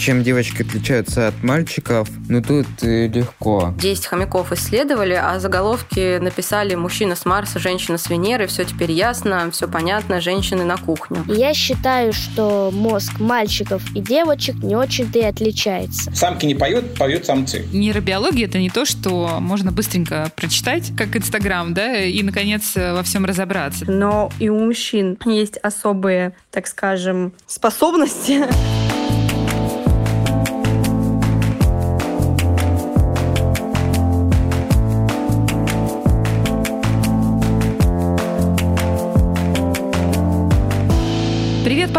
чем девочки отличаются от мальчиков, ну тут э, легко. 10 хомяков исследовали, а заголовки написали «Мужчина с Марса, женщина с Венеры», все теперь ясно, все понятно, женщины на кухню. Я считаю, что мозг мальчиков и девочек не очень-то и отличается. Самки не поют, поют самцы. Нейробиология — это не то, что можно быстренько прочитать, как Инстаграм, да, и, наконец, во всем разобраться. Но и у мужчин есть особые, так скажем, способности. Привет,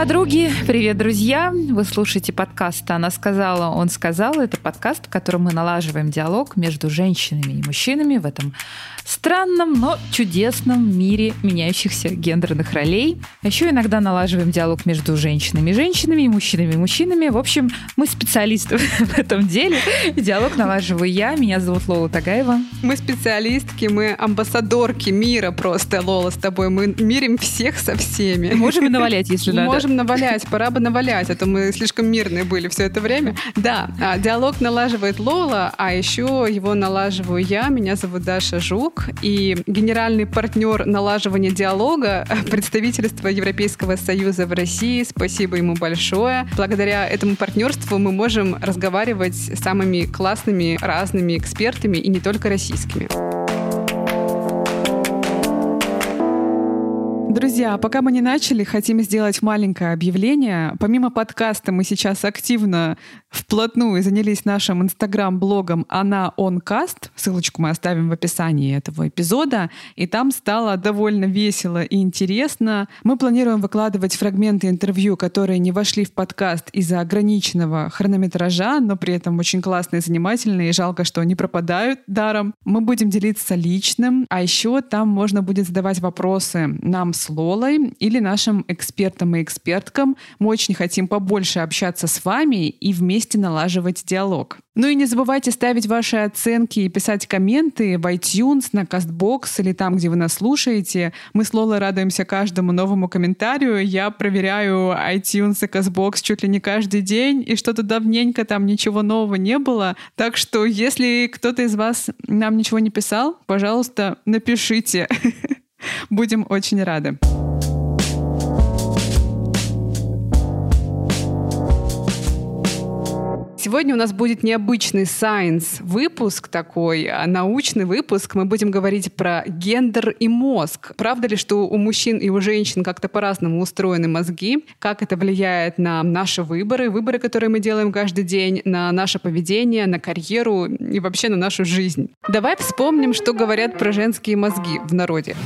подруги! Привет, друзья! Вы слушаете подкаст «Она сказала, он сказал». Это подкаст, в котором мы налаживаем диалог между женщинами и мужчинами в этом странном, но чудесном мире меняющихся гендерных ролей. А еще иногда налаживаем диалог между женщинами и женщинами, и мужчинами и мужчинами. В общем, мы специалисты в этом деле. Диалог налаживаю я. Меня зовут Лола Тагаева. Мы специалистки, мы амбассадорки мира просто, Лола, с тобой. Мы мирим всех со всеми. Можем и навалять, если надо. Можем навалять, пора бы навалять, а то мы слишком мирные были все это время. Да, а, диалог налаживает Лола, а еще его налаживаю я. Меня зовут Даша Жук, и генеральный партнер налаживания диалога представительства Европейского Союза в России. Спасибо ему большое. Благодаря этому партнерству мы можем разговаривать с самыми классными разными экспертами и не только российскими. Друзья, пока мы не начали, хотим сделать маленькое объявление. Помимо подкаста мы сейчас активно вплотную занялись нашим инстаграм-блогом «Она онкаст». Ссылочку мы оставим в описании этого эпизода. И там стало довольно весело и интересно. Мы планируем выкладывать фрагменты интервью, которые не вошли в подкаст из-за ограниченного хронометража, но при этом очень классные занимательные, и жалко, что не пропадают даром. Мы будем делиться личным, а еще там можно будет задавать вопросы нам с Лолой или нашим экспертам и эксперткам. Мы очень хотим побольше общаться с вами и вместе налаживать диалог. Ну и не забывайте ставить ваши оценки и писать комменты в iTunes, на CastBox или там, где вы нас слушаете. Мы с Лолой радуемся каждому новому комментарию. Я проверяю iTunes и CastBox чуть ли не каждый день, и что-то давненько там ничего нового не было. Так что, если кто-то из вас нам ничего не писал, пожалуйста, напишите. Будем очень рады. Сегодня у нас будет необычный science выпуск такой, а научный выпуск. Мы будем говорить про гендер и мозг. Правда ли, что у мужчин и у женщин как-то по-разному устроены мозги? Как это влияет на наши выборы, выборы, которые мы делаем каждый день, на наше поведение, на карьеру и вообще на нашу жизнь? Давай вспомним, что говорят про женские мозги в народе.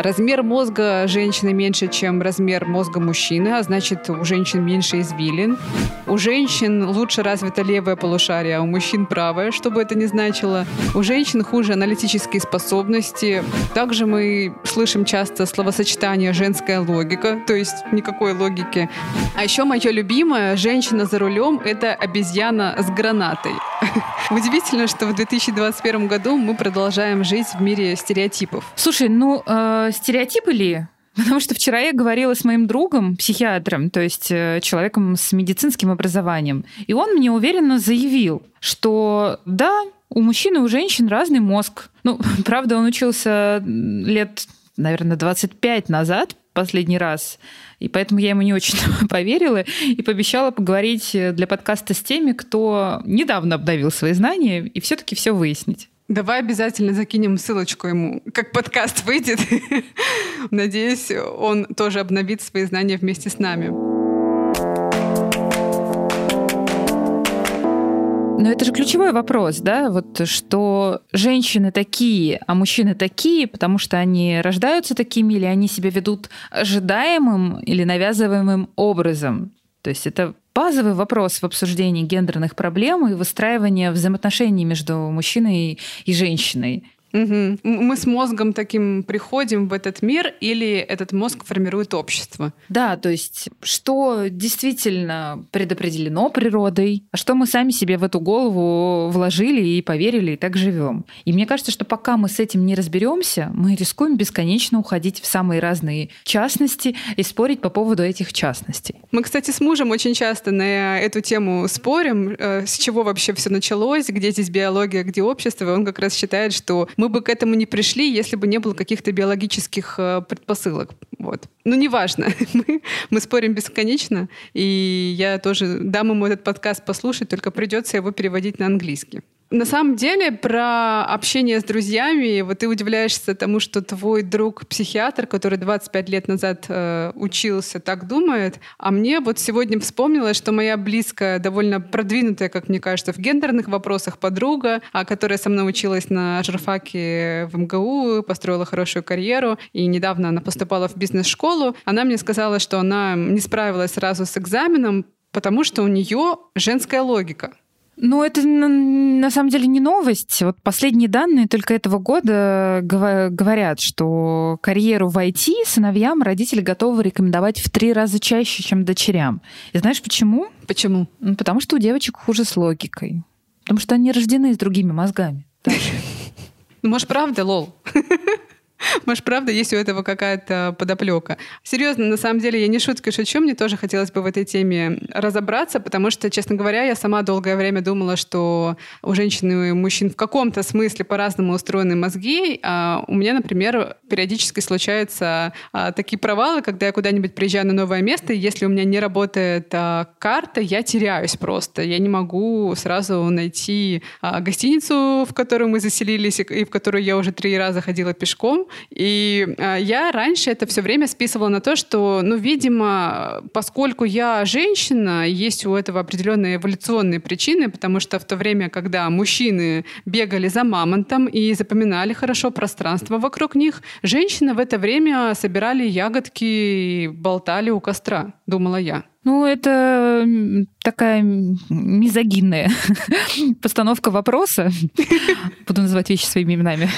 Размер мозга женщины меньше, чем размер мозга мужчины, а значит, у женщин меньше извилин. У женщин лучше развито левое полушарие, а у мужчин правое, что бы это ни значило. У женщин хуже аналитические способности. Также мы слышим часто словосочетание «женская логика», то есть никакой логики. А еще мое любимое «женщина за рулем» — это обезьяна с гранатой. Удивительно, что в 2021 году мы продолжаем жить в мире стереотипов. Слушай, ну, э, стереотипы ли? Потому что вчера я говорила с моим другом, психиатром, то есть э, человеком с медицинским образованием, и он мне уверенно заявил, что да, у мужчин и у женщин разный мозг. Ну, правда, он учился лет, наверное, 25 назад последний раз, и поэтому я ему не очень поверила и пообещала поговорить для подкаста с теми, кто недавно обновил свои знания и все-таки все выяснить. Давай обязательно закинем ссылочку ему, как подкаст выйдет. Надеюсь, он тоже обновит свои знания вместе с нами. Но это же ключевой вопрос, да, вот что женщины такие, а мужчины такие, потому что они рождаются такими, или они себя ведут ожидаемым или навязываемым образом. То есть это базовый вопрос в обсуждении гендерных проблем и выстраивания взаимоотношений между мужчиной и женщиной. Угу. Мы с мозгом таким приходим в этот мир или этот мозг формирует общество? Да, то есть что действительно предопределено природой, а что мы сами себе в эту голову вложили и поверили, и так живем. И мне кажется, что пока мы с этим не разберемся, мы рискуем бесконечно уходить в самые разные частности и спорить по поводу этих частностей. Мы, кстати, с мужем очень часто на эту тему спорим, э, с чего вообще все началось, где здесь биология, где общество. И он как раз считает, что мы бы к этому не пришли, если бы не было каких-то биологических э, предпосылок. Вот. Ну, неважно. мы, мы спорим бесконечно, и я тоже дам ему этот подкаст послушать, только придется его переводить на английский. На самом деле, про общение с друзьями, вот ты удивляешься тому, что твой друг-психиатр, который 25 лет назад э, учился, так думает, а мне вот сегодня вспомнилось, что моя близкая, довольно продвинутая, как мне кажется, в гендерных вопросах подруга, а, которая со мной училась на журфаке в МГУ, построила хорошую карьеру, и недавно она поступала в бизнес-школу, она мне сказала, что она не справилась сразу с экзаменом, потому что у нее женская логика. Ну, это на самом деле не новость. Вот последние данные только этого года говорят, что карьеру в IT сыновьям родители готовы рекомендовать в три раза чаще, чем дочерям. И знаешь почему? Почему? Ну, потому что у девочек хуже с логикой. Потому что они рождены с другими мозгами. Ну, может, правда, лол? Может, правда, есть у этого какая-то подоплека. Серьезно, на самом деле, я не шутка шучу, мне тоже хотелось бы в этой теме разобраться, потому что, честно говоря, я сама долгое время думала, что у женщин и мужчин в каком-то смысле по-разному устроены мозги. А у меня, например, периодически случаются а, такие провалы, когда я куда-нибудь приезжаю на новое место, и если у меня не работает а, карта, я теряюсь просто. Я не могу сразу найти а, гостиницу, в которую мы заселились, и в которую я уже три раза ходила пешком, и э, я раньше это все время списывала на то, что, ну, видимо, поскольку я женщина, есть у этого определенные эволюционные причины, потому что в то время, когда мужчины бегали за мамонтом и запоминали хорошо пространство вокруг них, женщины в это время собирали ягодки и болтали у костра, думала я. Ну, это такая мизогинная постановка вопроса. Буду называть вещи своими именами.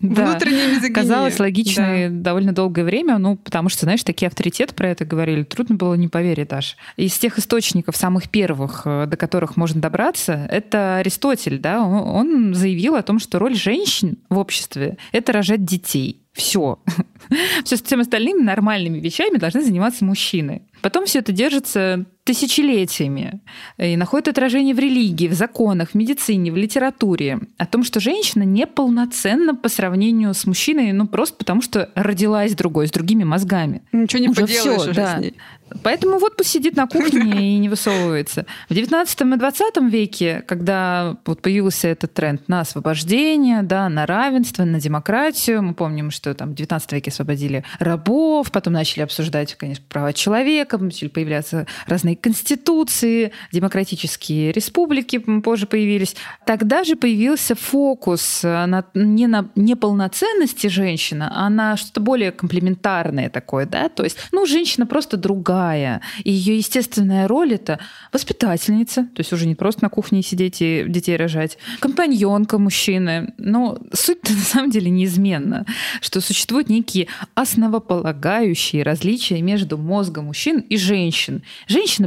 Внутренняя да. мизогиния. Казалось логичной да. довольно долгое время, ну, потому что, знаешь, такие авторитеты про это говорили. Трудно было не поверить даже. Из тех источников, самых первых, э, до которых можно добраться, это Аристотель, да, он заявил о том, что роль женщин в обществе — это рожать детей. Все. Все с всем остальными нормальными вещами должны заниматься мужчины. Потом все это держится тысячелетиями и находит отражение в религии, в законах, в медицине, в литературе. О том, что женщина неполноценна по сравнению с мужчиной, ну просто потому, что родилась другой, с другими мозгами. Ничего не уже поделаешь все, уже да. с ней. Поэтому вот пусть сидит на кухне и не высовывается. В 19 и 20 веке, когда вот появился этот тренд на освобождение, да, на равенство, на демократию, мы помним, что там в 19 веке освободили рабов, потом начали обсуждать, конечно, права человека, начали появляться разные конституции, демократические республики позже появились. Тогда же появился фокус на, не на неполноценности женщины, а на что-то более комплементарное такое, да, то есть, ну, женщина просто другая. И ее естественная роль это воспитательница, то есть уже не просто на кухне сидеть и детей рожать, компаньонка мужчины. Но суть на самом деле неизменна, что существуют некие основополагающие различия между мозгом мужчин и женщин.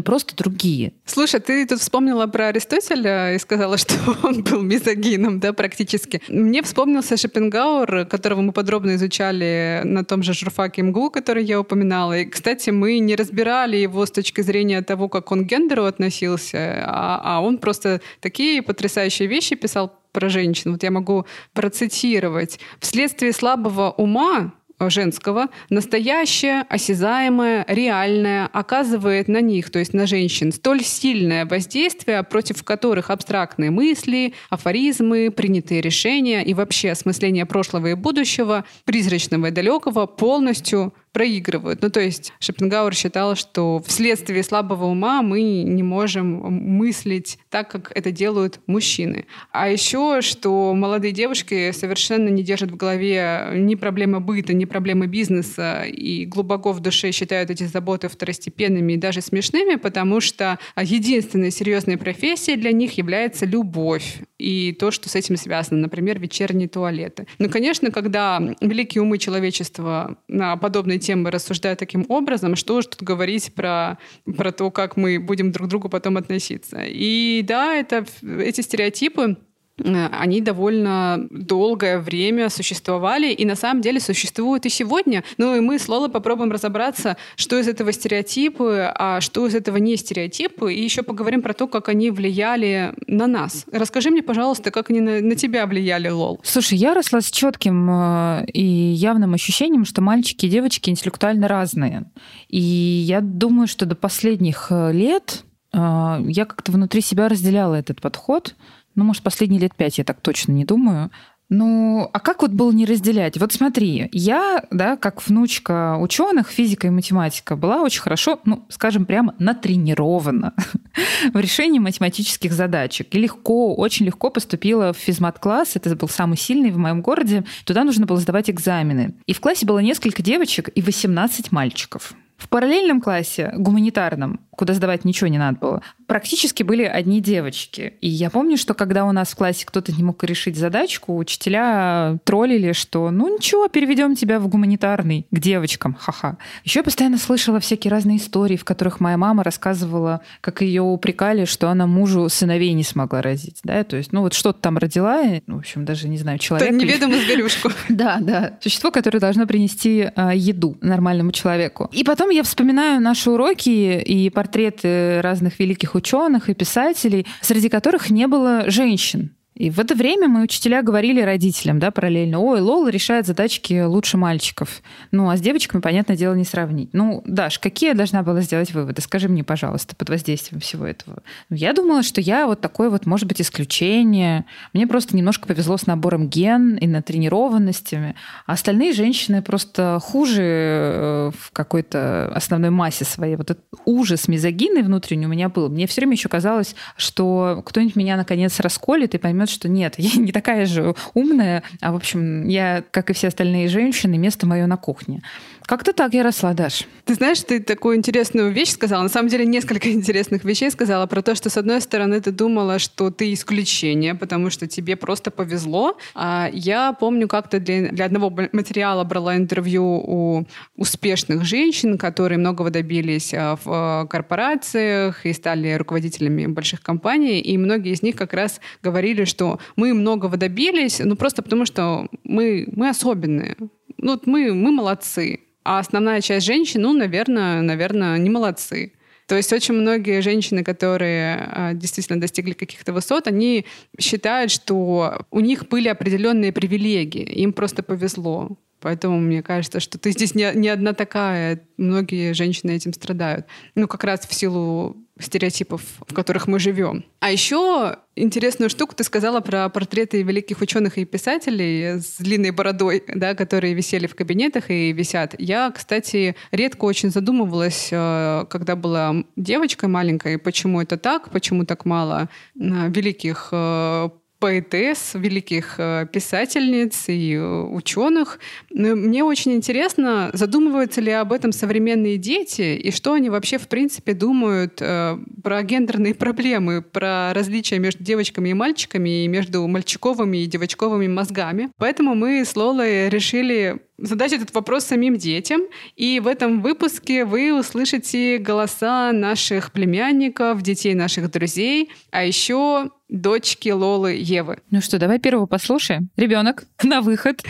Женщины просто другие. Слушай, ты тут вспомнила про Аристотеля и сказала, что он был мизогином, да, практически. Мне вспомнился Шопенгауэр, которого мы подробно изучали на том же журфаке МГУ, который я упоминала. И, кстати, мы не разбирали его с точки зрения того, как он к гендеру относился, а, а он просто такие потрясающие вещи писал про женщин. Вот я могу процитировать. Вследствие слабого ума женского, настоящее, осязаемое, реальное оказывает на них, то есть на женщин, столь сильное воздействие, против которых абстрактные мысли, афоризмы, принятые решения и вообще осмысление прошлого и будущего, призрачного и далекого полностью проигрывают. Ну, то есть Шопенгауэр считал, что вследствие слабого ума мы не можем мыслить так, как это делают мужчины. А еще, что молодые девушки совершенно не держат в голове ни проблемы быта, ни проблемы бизнеса, и глубоко в душе считают эти заботы второстепенными и даже смешными, потому что единственной серьезной профессией для них является любовь. и то, что с этим связано, например, вечерние туалеты. Ну, конечно, когда великие умы человечества на подобные темы рассуждают таким образом, что же тут говорить про, про то, как мы будем друг к другу потом относиться. И да, это, эти стереотипы они довольно долгое время существовали и на самом деле существуют и сегодня. Ну и мы с Лолой попробуем разобраться, что из этого стереотипы, а что из этого не стереотипы, и еще поговорим про то, как они влияли на нас. Расскажи мне, пожалуйста, как они на, на тебя влияли, Лол. Слушай, я росла с четким э, и явным ощущением, что мальчики и девочки интеллектуально разные. И я думаю, что до последних э, лет я как-то внутри себя разделяла этот подход – ну, может, последние лет пять, я так точно не думаю. Ну, а как вот было не разделять? Вот смотри, я, да, как внучка ученых, физика и математика, была очень хорошо, ну, скажем прямо, натренирована в решении математических задачек. И легко, очень легко поступила в физмат-класс. Это был самый сильный в моем городе. Туда нужно было сдавать экзамены. И в классе было несколько девочек и 18 мальчиков. В параллельном классе, гуманитарном, куда сдавать ничего не надо было, практически были одни девочки. И я помню, что когда у нас в классе кто-то не мог решить задачку, учителя троллили, что ну ничего, переведем тебя в гуманитарный к девочкам, ха-ха. Еще я постоянно слышала всякие разные истории, в которых моя мама рассказывала, как ее упрекали, что она мужу сыновей не смогла родить. Да? То есть, ну вот что-то там родила, в общем, даже не знаю, человек. Неведомую зверюшку. Да, да. Существо, которое должно принести а, еду нормальному человеку. И потом я вспоминаю наши уроки и портреты разных великих ученых и писателей, среди которых не было женщин. И в это время мы учителя говорили родителям, да, параллельно, ой, Лола решает задачки лучше мальчиков. Ну, а с девочками, понятное дело, не сравнить. Ну, Даш, какие я должна была сделать выводы? Скажи мне, пожалуйста, под воздействием всего этого. Ну, я думала, что я вот такое вот, может быть, исключение. Мне просто немножко повезло с набором ген и натренированностями. А остальные женщины просто хуже э, в какой-то основной массе своей. Вот этот ужас мизогины внутренний у меня был. Мне все время еще казалось, что кто-нибудь меня наконец расколет и поймет, поймет, что нет, я не такая же умная, а в общем, я, как и все остальные женщины, место мое на кухне. Как-то так я росла, Даш. Ты знаешь, ты такую интересную вещь сказала. На самом деле, несколько интересных вещей сказала про то, что, с одной стороны, ты думала, что ты исключение, потому что тебе просто повезло. А я помню, как-то для, для одного материала брала интервью у успешных женщин, которые многого добились а, в а, корпорациях и стали руководителями больших компаний. И многие из них как раз говорили, что мы многого добились, ну просто потому что мы, мы особенные. Ну, вот мы, мы молодцы. А основная часть женщин, ну, наверное, наверное, не молодцы. То есть очень многие женщины, которые а, действительно достигли каких-то высот, они считают, что у них были определенные привилегии, им просто повезло. Поэтому мне кажется, что ты здесь не, не одна такая. Многие женщины этим страдают. Ну, как раз в силу стереотипов, в которых мы живем. А еще интересную штуку ты сказала про портреты великих ученых и писателей с длинной бородой, да, которые висели в кабинетах и висят. Я, кстати, редко очень задумывалась, э, когда была девочкой маленькой, почему это так, почему так мало э, великих э, поэтесс, великих э, писательниц и э, ученых. Мне очень интересно, задумываются ли об этом современные дети и что они вообще в принципе думают э, про гендерные проблемы, про различия между девочками и мальчиками и между мальчиковыми и девочковыми мозгами. Поэтому мы с Лолой решили задать этот вопрос самим детям. И в этом выпуске вы услышите голоса наших племянников, детей наших друзей, а еще дочки Лолы Евы. Ну что, давай первого послушаем. Ребенок, на выход.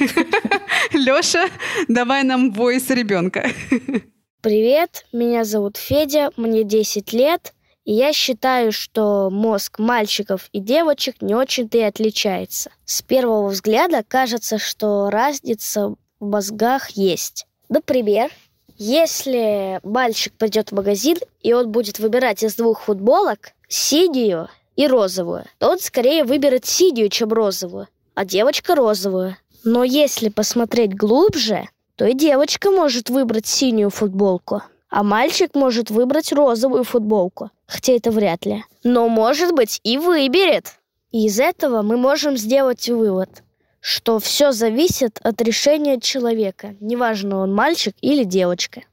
Лёша, давай нам войс ребенка. Привет, меня зовут Федя, мне 10 лет, и я считаю, что мозг мальчиков и девочек не очень-то и отличается. С первого взгляда кажется, что разница в мозгах есть. Например, если мальчик придет в магазин, и он будет выбирать из двух футболок синюю и розовую, то он скорее выберет синюю, чем розовую, а девочка розовую. Но если посмотреть глубже, то и девочка может выбрать синюю футболку, а мальчик может выбрать розовую футболку, хотя это вряд ли. Но, может быть, и выберет. И из этого мы можем сделать вывод, что все зависит от решения человека, неважно, он мальчик или девочка.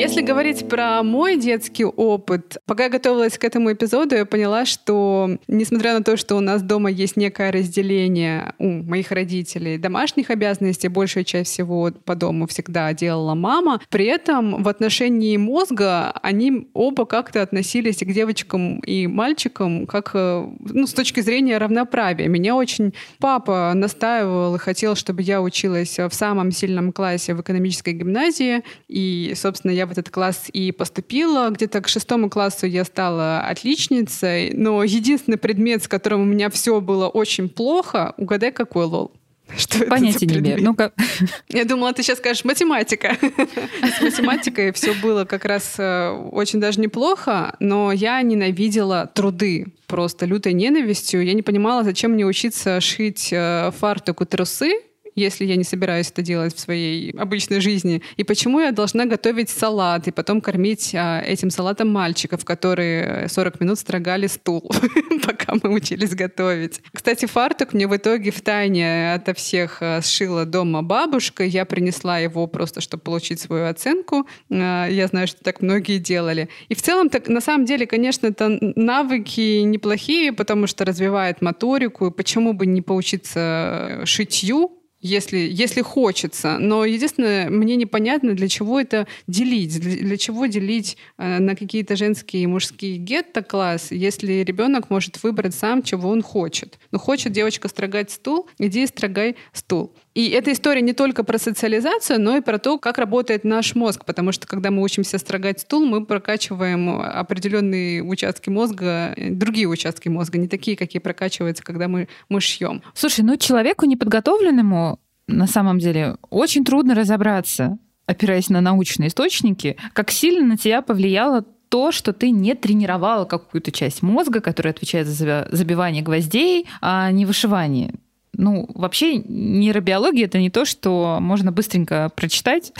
Если говорить про мой детский опыт, пока я готовилась к этому эпизоду, я поняла, что несмотря на то, что у нас дома есть некое разделение у моих родителей домашних обязанностей, большая часть всего по дому всегда делала мама, при этом в отношении мозга они оба как-то относились к девочкам и мальчикам как э, ну, с точки зрения равноправия. Меня очень папа настаивал и хотел, чтобы я училась в самом сильном классе в экономической гимназии, и, собственно, я в этот класс и поступила. Где-то к шестому классу я стала отличницей, но единственный предмет, с которым у меня все было очень плохо, угадай, какой лол? Что Понятия не имею. Ну-ка. Я думала, ты сейчас скажешь математика. С математикой все было как раз э, очень даже неплохо, но я ненавидела труды просто лютой ненавистью. Я не понимала, зачем мне учиться шить э, фартук и трусы, если я не собираюсь это делать в своей обычной жизни? И почему я должна готовить салат и потом кормить а, этим салатом мальчиков, которые 40 минут строгали стул, пока мы учились готовить? Кстати, фартук мне в итоге в тайне ото всех а, сшила дома бабушка. Я принесла его просто, чтобы получить свою оценку. А, я знаю, что так многие делали. И в целом, так, на самом деле, конечно, это навыки неплохие, потому что развивает моторику. И почему бы не поучиться шитью, если, если хочется. Но единственное, мне непонятно, для чего это делить. Для, для чего делить э, на какие-то женские и мужские гетто-класс, если ребенок может выбрать сам, чего он хочет. Ну, хочет девочка строгать стул, иди и строгай стул. И эта история не только про социализацию, но и про то, как работает наш мозг, потому что когда мы учимся строгать стул, мы прокачиваем определенные участки мозга, другие участки мозга, не такие, какие прокачиваются, когда мы, мы шьем. Слушай, ну человеку неподготовленному на самом деле очень трудно разобраться, опираясь на научные источники, как сильно на тебя повлияло то, что ты не тренировала какую-то часть мозга, которая отвечает за забивание гвоздей, а не вышивание ну, вообще нейробиология это не то, что можно быстренько прочитать,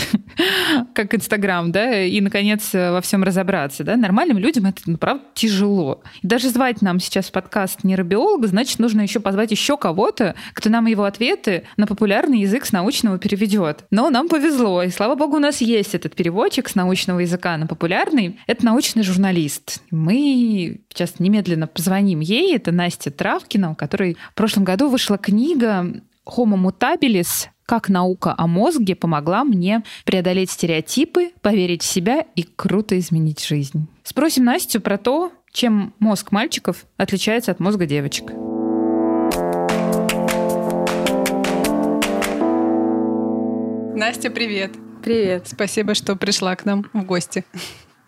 как Инстаграм, да, и, наконец, во всем разобраться, да. Нормальным людям это, ну, правда, тяжело. И даже звать нам сейчас в подкаст нейробиолога, значит, нужно еще позвать еще кого-то, кто нам его ответы на популярный язык с научного переведет. Но нам повезло, и слава богу, у нас есть этот переводчик с научного языка на популярный. Это научный журналист. Мы сейчас немедленно позвоним ей. Это Настя Травкина, у которой в прошлом году вышла книга книга Homo mutabilis как наука о мозге помогла мне преодолеть стереотипы, поверить в себя и круто изменить жизнь. Спросим Настю про то, чем мозг мальчиков отличается от мозга девочек. Настя, привет. Привет. Спасибо, что пришла к нам в гости.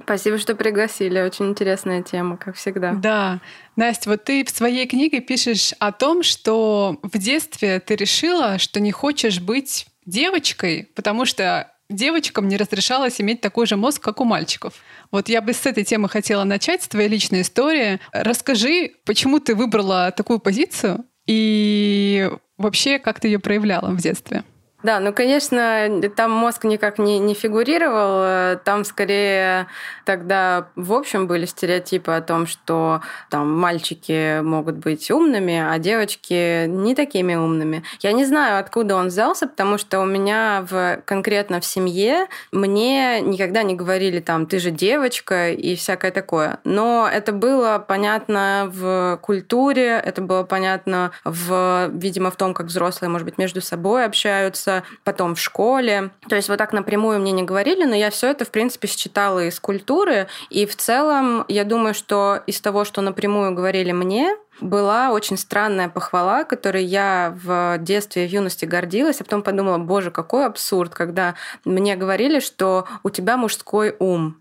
Спасибо, что пригласили. Очень интересная тема, как всегда. Да. Настя, вот ты в своей книге пишешь о том, что в детстве ты решила, что не хочешь быть девочкой, потому что девочкам не разрешалось иметь такой же мозг, как у мальчиков. Вот я бы с этой темы хотела начать, с твоей личной истории. Расскажи, почему ты выбрала такую позицию и вообще как ты ее проявляла в детстве? Да, ну, конечно, там мозг никак не, не фигурировал. Там скорее тогда в общем были стереотипы о том, что там мальчики могут быть умными, а девочки не такими умными. Я не знаю, откуда он взялся, потому что у меня в, конкретно в семье мне никогда не говорили там «ты же девочка» и всякое такое. Но это было понятно в культуре, это было понятно, в, видимо, в том, как взрослые, может быть, между собой общаются, учиться, потом в школе. То есть вот так напрямую мне не говорили, но я все это, в принципе, считала из культуры. И в целом, я думаю, что из того, что напрямую говорили мне, была очень странная похвала, которой я в детстве в юности гордилась, а потом подумала, боже, какой абсурд, когда мне говорили, что у тебя мужской ум.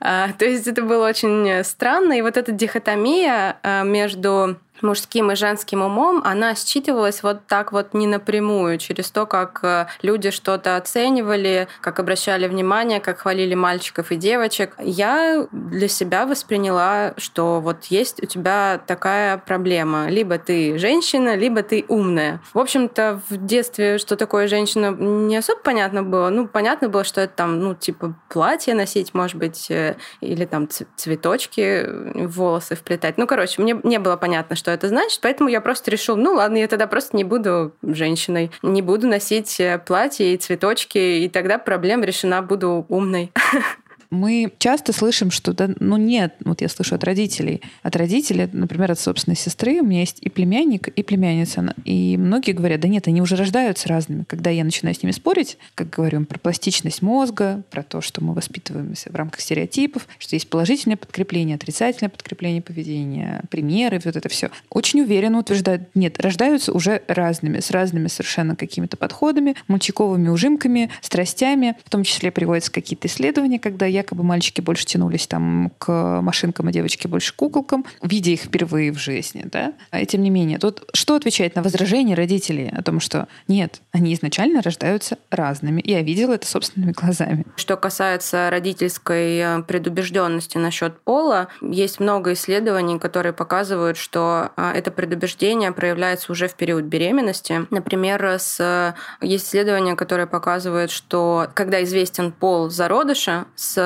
А, то есть это было очень странно, и вот эта дихотомия а, между мужским и женским умом, она считывалась вот так вот не напрямую, через то, как э, люди что-то оценивали, как обращали внимание, как хвалили мальчиков и девочек. Я для себя восприняла, что вот есть у тебя такая проблема. Либо ты женщина, либо ты умная. В общем-то, в детстве, что такое женщина, не особо понятно было. Ну, понятно было, что это там, ну, типа платье носить, может быть, э, или там цветочки волосы вплетать. Ну, короче, мне не было понятно, что это значит, поэтому я просто решил, ну ладно, я тогда просто не буду женщиной, не буду носить э, платье и цветочки, и тогда проблема решена, буду умной. Мы часто слышим, что да, ну нет, вот я слышу от родителей. От родителей, например, от собственной сестры, у меня есть и племянник, и племянница. И многие говорят, да нет, они уже рождаются разными. Когда я начинаю с ними спорить, как говорю, про пластичность мозга, про то, что мы воспитываемся в рамках стереотипов, что есть положительное подкрепление, отрицательное подкрепление поведения, примеры, вот это все. Очень уверенно утверждают, нет, рождаются уже разными, с разными совершенно какими-то подходами, мальчиковыми ужимками, страстями. В том числе приводятся какие-то исследования, когда якобы мальчики больше тянулись там к машинкам, а девочки больше к куколкам, видя их впервые в жизни. Да? А тем не менее, тут что отвечает на возражение родителей о том, что нет, они изначально рождаются разными. Я видела это собственными глазами. Что касается родительской э, предубежденности насчет пола, есть много исследований, которые показывают, что э, это предубеждение проявляется уже в период беременности. Например, с... есть исследования, которые показывают, что когда известен пол зародыша, с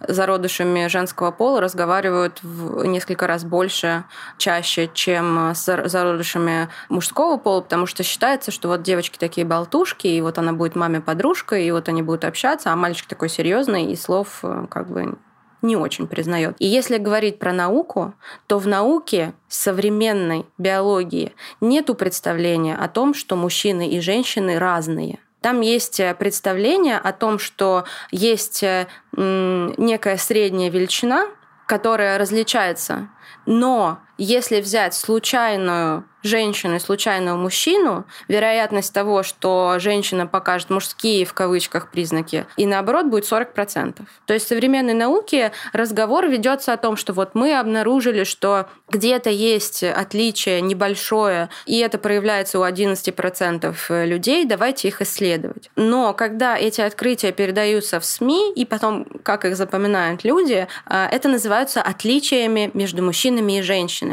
зародышами женского пола разговаривают в несколько раз больше, чаще, чем с зародышами мужского пола, потому что считается, что вот девочки такие болтушки, и вот она будет маме подружкой, и вот они будут общаться, а мальчик такой серьезный, и слов э, как бы не очень признает. И если говорить про науку, то в науке современной биологии нету представления о том, что мужчины и женщины разные. Там есть э, представление о том, что есть э, некая средняя величина, которая различается, но если взять случайную женщину и случайного мужчину, вероятность того, что женщина покажет мужские в кавычках признаки, и наоборот будет 40%. То есть в современной науке разговор ведется о том, что вот мы обнаружили, что где-то есть отличие небольшое, и это проявляется у 11% людей, давайте их исследовать. Но когда эти открытия передаются в СМИ, и потом, как их запоминают люди, а, это называются отличиями между мужчинами и женщинами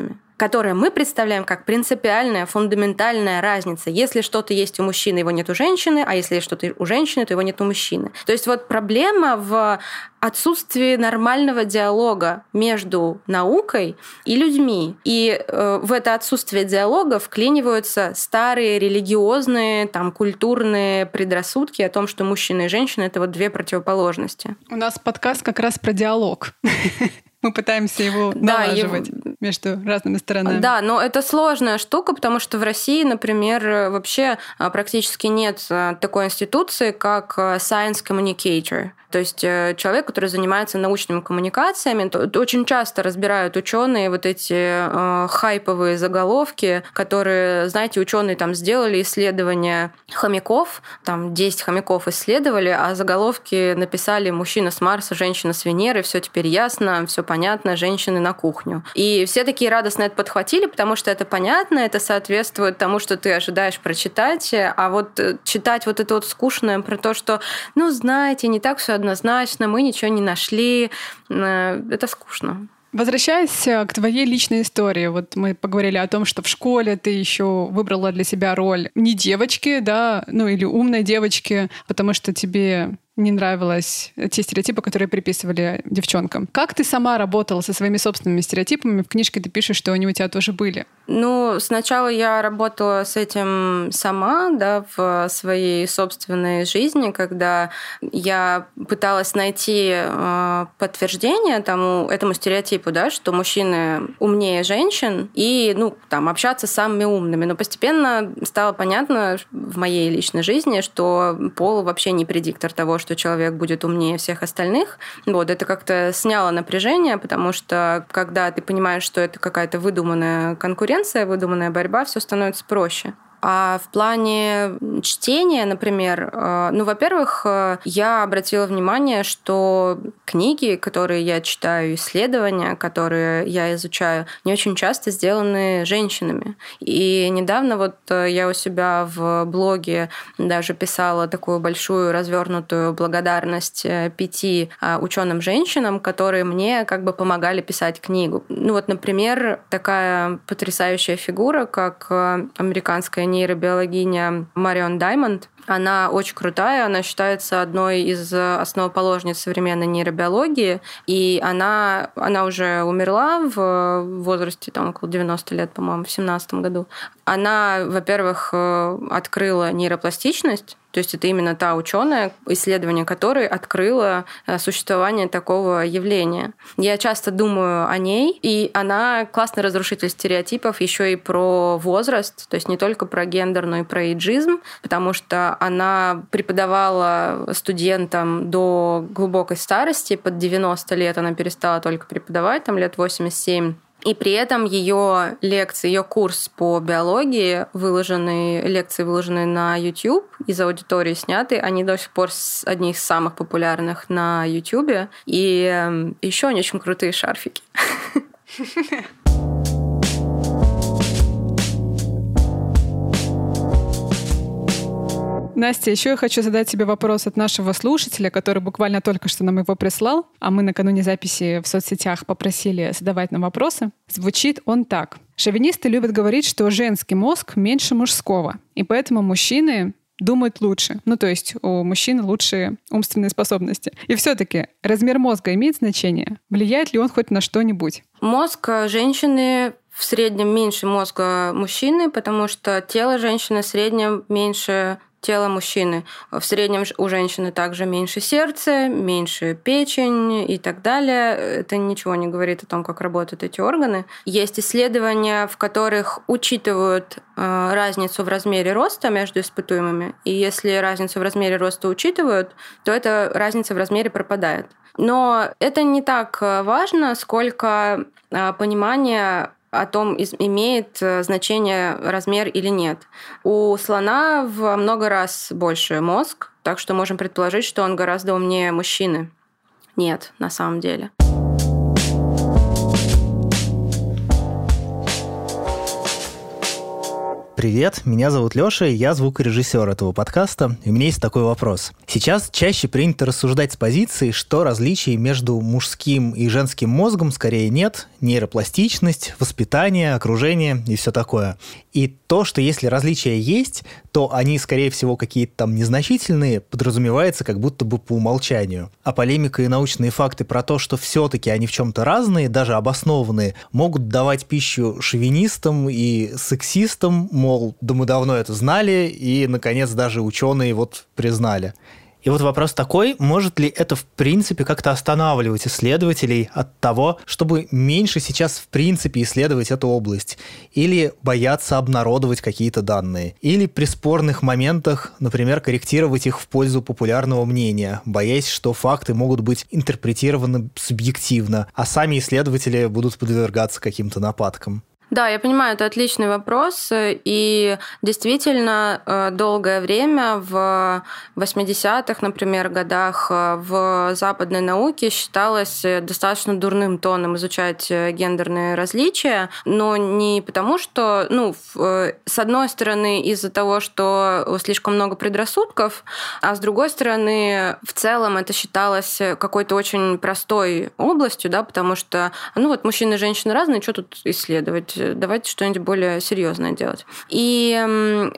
которое мы представляем как принципиальная, фундаментальная разница. Если что-то есть у мужчины, его нет у женщины, а если что-то у женщины, то его нет у мужчины. То есть вот проблема в отсутствии нормального диалога между наукой и людьми. И э, в это отсутствие диалога вклиниваются старые религиозные, там, культурные предрассудки о том, что мужчина и женщина — это вот две противоположности. У нас подкаст как раз про диалог. Мы пытаемся его налаживать да, между разными сторонами. Да, но это сложная штука, потому что в России, например, вообще а, практически нет а, такой институции, как а, Science Communicator. То есть э, человек, который занимается научными коммуникациями, очень часто разбирают ученые вот эти э, хайповые заголовки, которые, знаете, ученые там сделали исследование хомяков, там 10 хомяков исследовали, а заголовки написали «Мужчина с Марса, женщина с Венеры», все теперь ясно, все понятно, женщины на кухню. И все такие радостно это подхватили, потому что это понятно, это соответствует тому, что ты ожидаешь прочитать, а вот э, читать вот это вот скучное про то, что, ну, знаете, не так все однозначно, мы ничего не нашли. Э, это скучно. Возвращаясь э, к твоей личной истории, вот мы поговорили о том, что в школе ты еще выбрала для себя роль не девочки, да, ну или умной девочки, потому что тебе не нравилось те стереотипы, которые приписывали девчонкам. Как ты сама работала со своими собственными стереотипами? В книжке ты пишешь, что они у тебя тоже были. Ну, сначала я работала с этим сама, да, в своей собственной жизни, когда я пыталась найти э, подтверждение тому, этому стереотипу, да, что мужчины умнее женщин и, ну, там, общаться с самыми умными. Но постепенно стало понятно в моей личной жизни, что пол вообще не предиктор того, что человек будет умнее всех остальных. Вот, это как-то сняло напряжение, потому что когда ты понимаешь, что это какая-то выдуманная конкуренция, выдуманная борьба, все становится проще. А в плане чтения, например, э, ну, во-первых, э, я обратила внимание, что книги, которые я читаю, исследования, которые я изучаю, не очень часто сделаны женщинами. И недавно вот э, я у себя в блоге даже писала такую большую развернутую благодарность пяти ученым женщинам, которые мне как бы помогали писать книгу. Ну вот, например, такая потрясающая фигура, как американская нейробиологиня Марион Даймонд. Она очень крутая, она считается одной из основоположниц современной нейробиологии, и она, она уже умерла в возрасте там, около 90 лет, по-моему, в 17 году. Она, во-первых, э, открыла нейропластичность, то есть это именно та ученая, исследование которой открыло э, существование такого явления. Я часто думаю о ней, и она классный разрушитель стереотипов еще и про возраст, то есть не только про гендер, но и про эйджизм, потому что она преподавала студентам до глубокой старости, под 90 лет она перестала только преподавать, там лет 87 и при этом ее лекции, ее курс по биологии, выложенные, лекции, выложенные на YouTube, из аудитории сняты, они до сих пор одни из самых популярных на YouTube. И эм, еще они очень крутые шарфики. Настя, еще я хочу задать тебе вопрос от нашего слушателя, который буквально только что нам его прислал, а мы накануне записи в соцсетях попросили задавать нам вопросы. Звучит он так. Шовинисты любят говорить, что женский мозг меньше мужского, и поэтому мужчины думают лучше. Ну, то есть у мужчин лучшие умственные способности. И все-таки размер мозга имеет значение? Влияет ли он хоть на что-нибудь? Мозг женщины в среднем меньше мозга мужчины, потому что тело женщины в среднем меньше тела мужчины. В среднем у женщины также меньше сердца, меньше печень и так далее. Это ничего не говорит о том, как работают эти органы. Есть исследования, в которых учитывают э, разницу в размере роста между испытуемыми. И если разницу в размере роста учитывают, то эта разница в размере пропадает. Но это не так важно, сколько э, понимание о том, имеет э, значение размер или нет. У слона в много раз больше мозг, так что можем предположить, что он гораздо умнее мужчины. Нет, на самом деле. Привет, меня зовут Лёша, и я звукорежиссер этого подкаста. И у меня есть такой вопрос. Сейчас чаще принято рассуждать с позиции, что различий между мужским и женским мозгом скорее нет, нейропластичность, воспитание, окружение и все такое. И то, что если различия есть, то они, скорее всего, какие-то там незначительные, подразумевается как будто бы по умолчанию. А полемика и научные факты про то, что все-таки они в чем-то разные, даже обоснованные, могут давать пищу шовинистам и сексистам, мол, да мы давно это знали, и, наконец, даже ученые вот признали. И вот вопрос такой, может ли это в принципе как-то останавливать исследователей от того, чтобы меньше сейчас в принципе исследовать эту область, или бояться обнародовать какие-то данные, или при спорных моментах, например, корректировать их в пользу популярного мнения, боясь, что факты могут быть интерпретированы субъективно, а сами исследователи будут подвергаться каким-то нападкам. Да, я понимаю, это отличный вопрос. И действительно, э, долгое время в 80-х, например, годах э, в западной науке считалось достаточно дурным тоном изучать э, гендерные различия, но не потому, что, ну, с одной стороны, из-за того, что слишком много предрассудков, а с другой стороны, в целом это считалось какой-то очень простой областью, да, потому что, ну вот, мужчины и женщины разные, что тут исследовать? Давайте что-нибудь более серьезное делать. И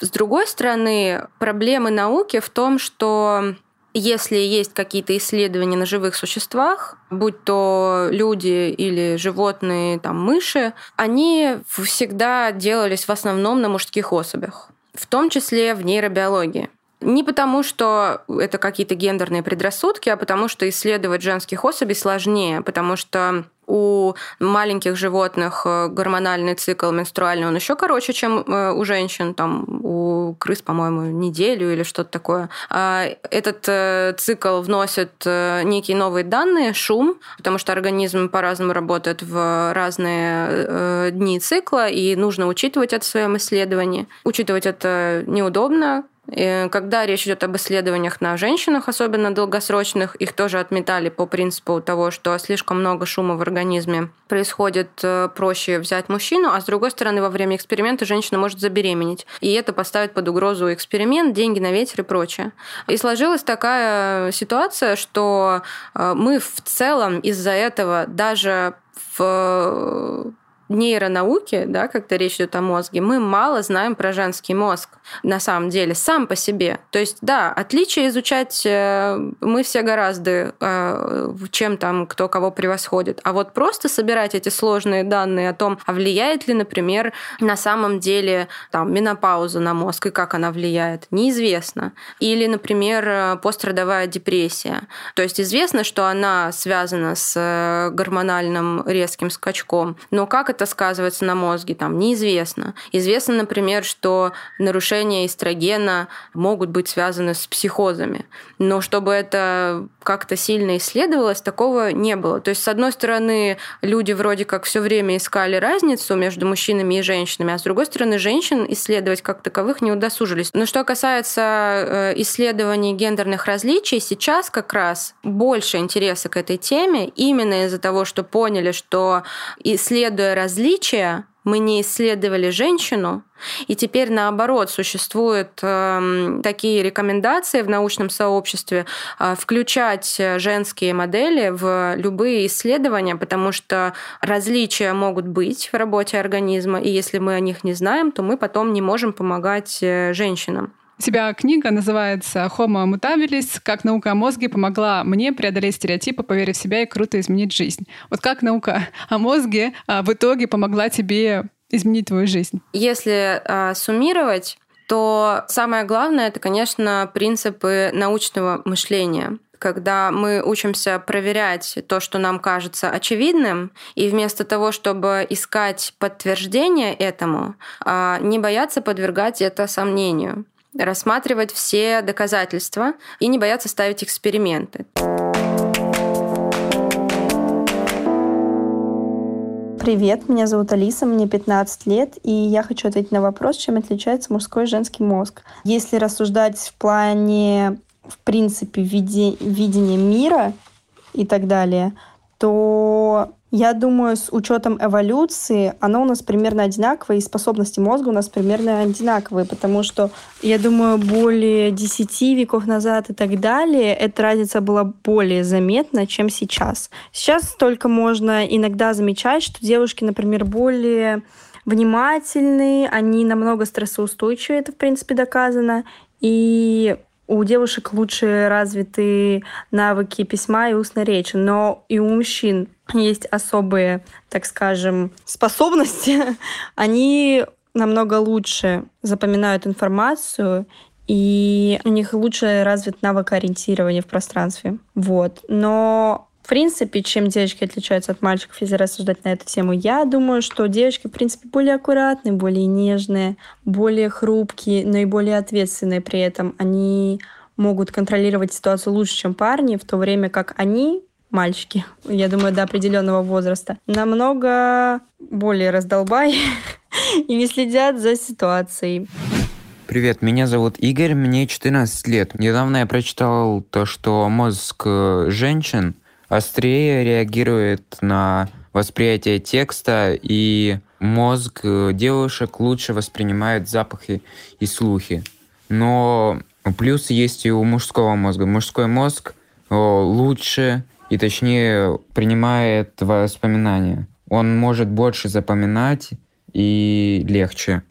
с другой стороны, проблемы науки в том, что если есть какие-то исследования на живых существах, будь то люди или животные, там, мыши, они всегда делались в основном на мужских особях, в том числе в нейробиологии. Не потому, что это какие-то гендерные предрассудки, а потому что исследовать женских особей сложнее, потому что у маленьких животных э, гормональный цикл менструальный, он еще короче, чем э, у женщин. Там у крыс, по-моему, неделю или что-то такое. А этот э, цикл вносит некие новые данные, шум, потому что организм по-разному работает в разные дни цикла, и нужно учитывать это в своем исследовании. Учитывать это неудобно, когда речь идет об исследованиях на женщинах, особенно долгосрочных, их тоже отметали по принципу того, что слишком много шума в организме происходит, э, проще взять мужчину, а с другой стороны, во время эксперимента женщина может забеременеть. И это поставит под угрозу эксперимент, деньги на ветер и прочее. И сложилась такая ситуация, что э, мы в целом из-за этого даже в нейронауки, да, когда речь идет о мозге, мы мало знаем про женский мозг на самом деле, сам по себе. То есть, да, отличия изучать э, мы все гораздо, э, чем там кто кого превосходит. А вот просто собирать эти сложные данные о том, а влияет ли, например, на самом деле там, менопауза на мозг и как она влияет, неизвестно. Или, например, пострадовая депрессия. То есть известно, что она связана с э, гормональным резким скачком, но как это сказывается на мозге, там неизвестно. Известно, например, что нарушения эстрогена могут быть связаны с психозами. Но чтобы это как-то сильно исследовалось, такого не было. То есть, с одной стороны, люди вроде как все время искали разницу между мужчинами и женщинами, а с другой стороны, женщин исследовать как таковых не удосужились. Но что касается э, исследований гендерных различий, сейчас как раз больше интереса к этой теме именно из-за того, что поняли, что исследуя различия, мы не исследовали женщину, и теперь наоборот существуют э, такие рекомендации в научном сообществе э, включать женские модели в любые исследования, потому что различия могут быть в работе организма, и если мы о них не знаем, то мы потом не можем помогать э, женщинам. У тебя книга называется «Homo mutabilis. Как наука о мозге помогла мне преодолеть стереотипы, поверить в себя и круто изменить жизнь». Вот как наука о мозге а, в итоге помогла тебе изменить твою жизнь? Если а, суммировать, то самое главное это, конечно, принципы научного мышления когда мы учимся проверять то, что нам кажется очевидным, и вместо того, чтобы искать подтверждение этому, а, не бояться подвергать это сомнению рассматривать все доказательства и не бояться ставить эксперименты. Привет, меня зовут Алиса, мне 15 лет, и я хочу ответить на вопрос, чем отличается мужской и женский мозг. Если рассуждать в плане, в принципе, виде, видения мира и так далее, то я думаю, с учетом эволюции, оно у нас примерно одинаковое, и способности мозга у нас примерно одинаковые, потому что, я думаю, более 10 веков назад и так далее, эта разница была более заметна, чем сейчас. Сейчас только можно иногда замечать, что девушки, например, более внимательные, они намного стрессоустойчивее, это, в принципе, доказано, и у девушек лучше развиты навыки письма и устной речи, но и у мужчин есть особые, так скажем, способности. Они намного лучше запоминают информацию, и у них лучше развит навык ориентирования в пространстве. Вот. Но в принципе, чем девочки отличаются от мальчиков, если рассуждать на эту тему, я думаю, что девочки, в принципе, более аккуратные, более нежные, более хрупкие, но и более ответственные при этом. Они могут контролировать ситуацию лучше, чем парни, в то время как они, мальчики, я думаю, до определенного возраста, намного более раздолбай и не следят за ситуацией. Привет, меня зовут Игорь, мне 14 лет. Недавно я прочитал то, что мозг э, женщин острее реагирует на восприятие текста, и мозг э, девушек лучше воспринимает запахи и слухи. Но плюс есть и у мужского мозга. Мужской мозг лучше и точнее принимает воспоминания. Он может больше запоминать и легче.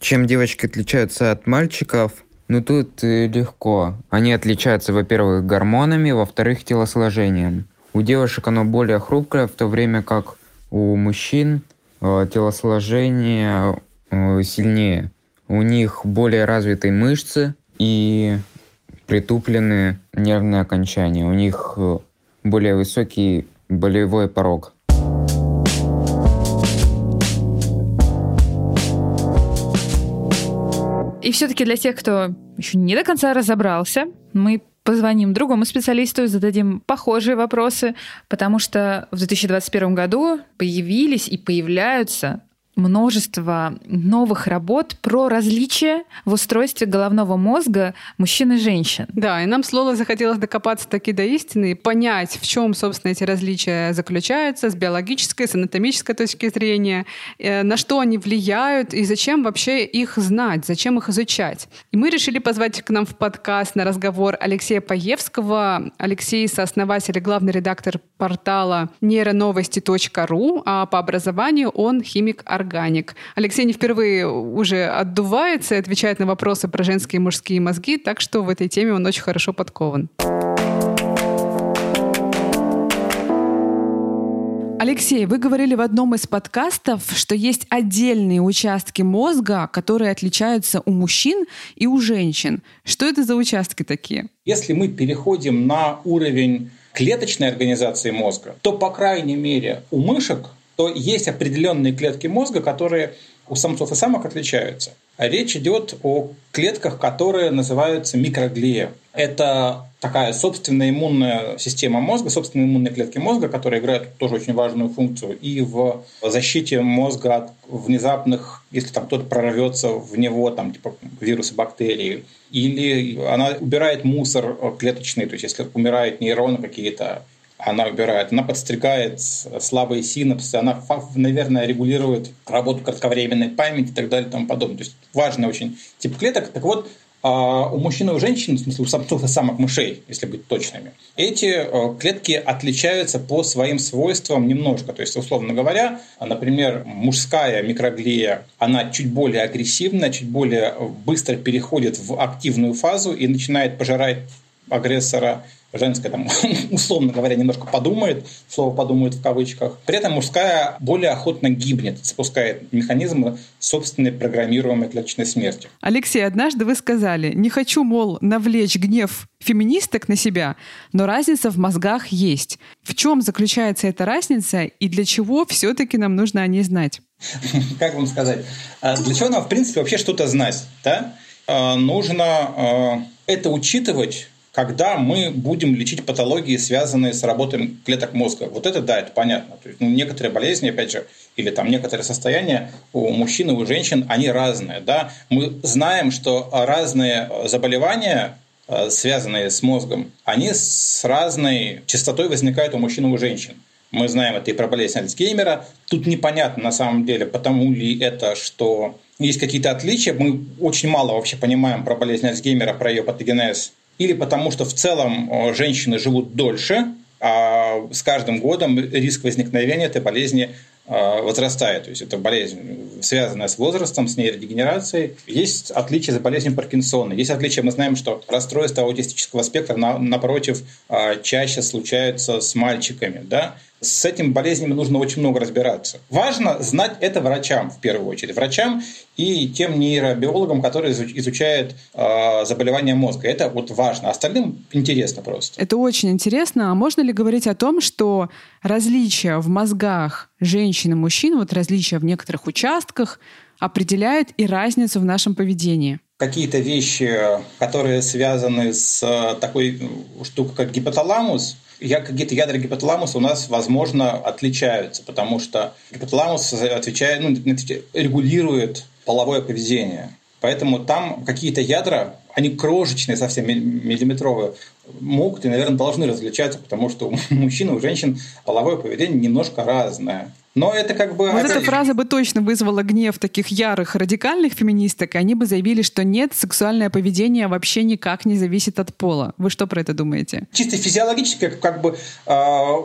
Чем девочки отличаются от мальчиков? Ну тут э, легко. Они отличаются, во-первых, гормонами, во-вторых, телосложением. У девушек оно более хрупкое, в то время как у мужчин э, телосложение э, сильнее. У них более развитые мышцы и притуплены нервные окончания. У них э, более высокий болевой порог. И все-таки для тех, кто еще не до конца разобрался, мы позвоним другому специалисту зададим похожие вопросы, потому что в 2021 году появились и появляются множество новых работ про различия в устройстве головного мозга мужчин и женщин. Да, и нам с Лолой захотелось докопаться таки до истины и понять, в чем, собственно, эти различия заключаются с биологической, с анатомической точки зрения, э, на что они влияют и зачем вообще их знать, зачем их изучать. И мы решили позвать к нам в подкаст на разговор Алексея Паевского. Алексей — сооснователь и главный редактор портала нейроновости.ру, а по образованию он химик-органик. Алексей не впервые уже отдувается и отвечает на вопросы про женские и мужские мозги, так что в этой теме он очень хорошо подкован. Алексей, вы говорили в одном из подкастов, что есть отдельные участки мозга, которые отличаются у мужчин и у женщин. Что это за участки такие? Если мы переходим на уровень клеточной организации мозга, то, по крайней мере, у мышек то есть определенные клетки мозга, которые у самцов и самок отличаются. А речь идет о клетках, которые называются микроглия. Это такая собственная иммунная система мозга, собственные иммунные клетки мозга, которые играют тоже очень важную функцию и в защите мозга от внезапных, если там кто-то прорвется в него, там типа вирусы, бактерии, или она убирает мусор клеточный, то есть если умирают нейроны какие-то, она убирает, она подстригает слабые синапсы, она, наверное, регулирует работу кратковременной памяти и так далее и тому подобное. То есть важный очень тип клеток. Так вот, а, у мужчин и у женщин, в смысле у самцов и самок мышей, если быть точными, эти э, клетки отличаются по своим свойствам немножко. То есть, условно говоря, например, мужская микроглия, она чуть более агрессивная, чуть более быстро переходит в активную фазу и начинает пожирать агрессора женская, там, условно говоря, немножко подумает, слово подумает в кавычках. При этом мужская более охотно гибнет, запускает механизмы собственной программируемой клеточной смерти. Алексей, однажды вы сказали, не хочу, мол, навлечь гнев феминисток на себя, но разница в мозгах есть. В чем заключается эта разница и для чего все-таки нам нужно о ней знать? Как вам сказать? А для чего нам, в принципе, вообще что-то знать? Да? А, нужно а, это учитывать когда мы будем лечить патологии, связанные с работой клеток мозга. Вот это да, это понятно. То есть, ну, некоторые болезни, опять же, или там некоторые состояния у мужчин и у женщин, они разные. Да? Мы знаем, что разные заболевания, э, связанные с мозгом, они с разной частотой возникают у мужчин и у женщин. Мы знаем это и про болезнь Альцгеймера. Тут непонятно на самом деле, потому ли это, что есть какие-то отличия. Мы очень мало вообще понимаем про болезнь Альцгеймера, про ее патогенез или потому что в целом э, женщины живут дольше, а с каждым годом риск возникновения этой болезни э, возрастает. То есть это болезнь, связанная с возрастом, с нейродегенерацией. Есть отличия с болезнью Паркинсона. Есть отличия, мы знаем, что расстройства аутистического спектра, напротив, э, чаще случаются с мальчиками. Да? С этими болезнями нужно очень много разбираться. Важно знать это врачам, в первую очередь. Врачам и тем нейробиологам, которые изучают э, заболевания мозга. Это вот важно. Остальным интересно просто. Это очень интересно. А можно ли говорить о том, что различия в мозгах женщин и мужчин, вот различия в некоторых участках, определяют и разницу в нашем поведении? Какие-то вещи, которые связаны с такой штукой, как гипоталамус, какие-то ядра гипоталамуса у нас, возможно, отличаются, потому что гипоталамус отвечает, ну, регулирует половое поведение. Поэтому там какие-то ядра, они крошечные, совсем миллиметровые, могут и, наверное, должны различаться, потому что у мужчин и у женщин половое поведение немножко разное. Но это как бы... Вот эта фраза бы точно вызвала гнев таких ярых радикальных феминисток, и они бы заявили, что нет, сексуальное поведение вообще никак не зависит от пола. Вы что про это думаете? Чисто физиологически, как бы э,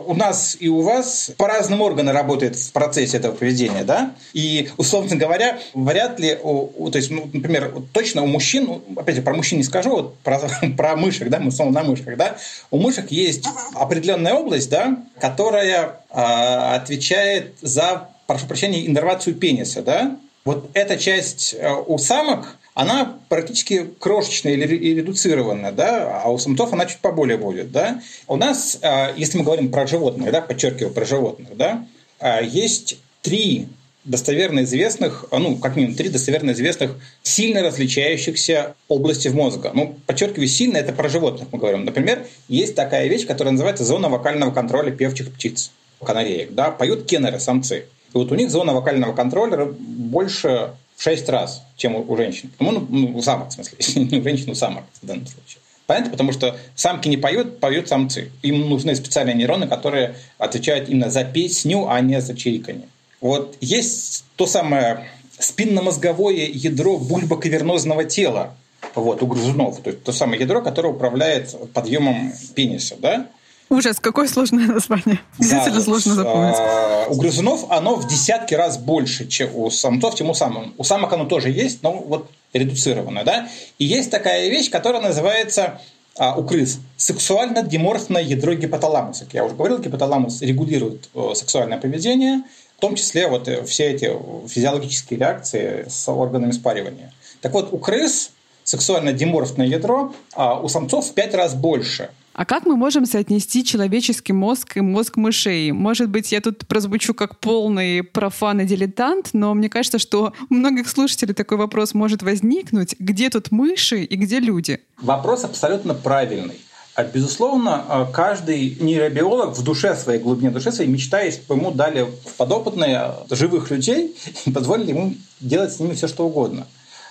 у нас и у вас по разным органам работает в процессе этого поведения, да? И, условно говоря, вряд ли, у, у, то есть, ну, например, точно у мужчин, ну, опять же, про мужчин не скажу, вот про, про мышек, да, мы снова на мышках, да? У мышек есть определенная область, да, которая а, отвечает за, прошу прощения, иннервацию пениса. Да? Вот эта часть э, у самок, она практически крошечная или редуцированная, да, а у самцов она чуть поболее будет. Да? У нас, э, если мы говорим про животных, да, подчеркиваю, про животных, да, э, есть три достоверно известных, ну, как минимум три достоверно известных, сильно различающихся области в мозга. Ну, подчеркиваю, сильно это про животных мы говорим. Например, есть такая вещь, которая называется зона вокального контроля певчих птиц канареек, да, поют кеннеры, самцы. И вот у них зона вокального контроля больше в 6 раз, чем у, у женщин. Ну, ну, у самок, в смысле, у женщин, у самок в данном случае. Понятно? Потому что самки не поют, поют самцы. Им нужны специальные нейроны, которые отвечают именно за песню, а не за чириканье. Вот есть то самое спинномозговое ядро бульбокавернозного тела вот, у грызунов. То есть то самое ядро, которое управляет подъемом пениса. Да? Ужас, какое сложное название. Действительно да, сложно запомнить. А, у грызунов оно в десятки раз больше, чем у самцов, чем у самок. У самок оно тоже есть, но вот редуцировано, да. И есть такая вещь, которая называется а, у крыс сексуально диморфное ядро гипоталамуса. Я уже говорил, гипоталамус регулирует э, сексуальное поведение, в том числе вот э, все эти физиологические реакции с органами спаривания. Так вот, у крыс сексуально диморфное ядро, а у самцов в пять раз больше – а как мы можем соотнести человеческий мозг и мозг мышей? Может быть, я тут прозвучу как полный профан и дилетант, но мне кажется, что у многих слушателей такой вопрос может возникнуть. Где тут мыши и где люди? Вопрос абсолютно правильный. А, безусловно, а, каждый нейробиолог в душе своей, глубине души своей мечтает, чтобы ему дали подопытные живых людей и позволили ему делать с ними все, что угодно.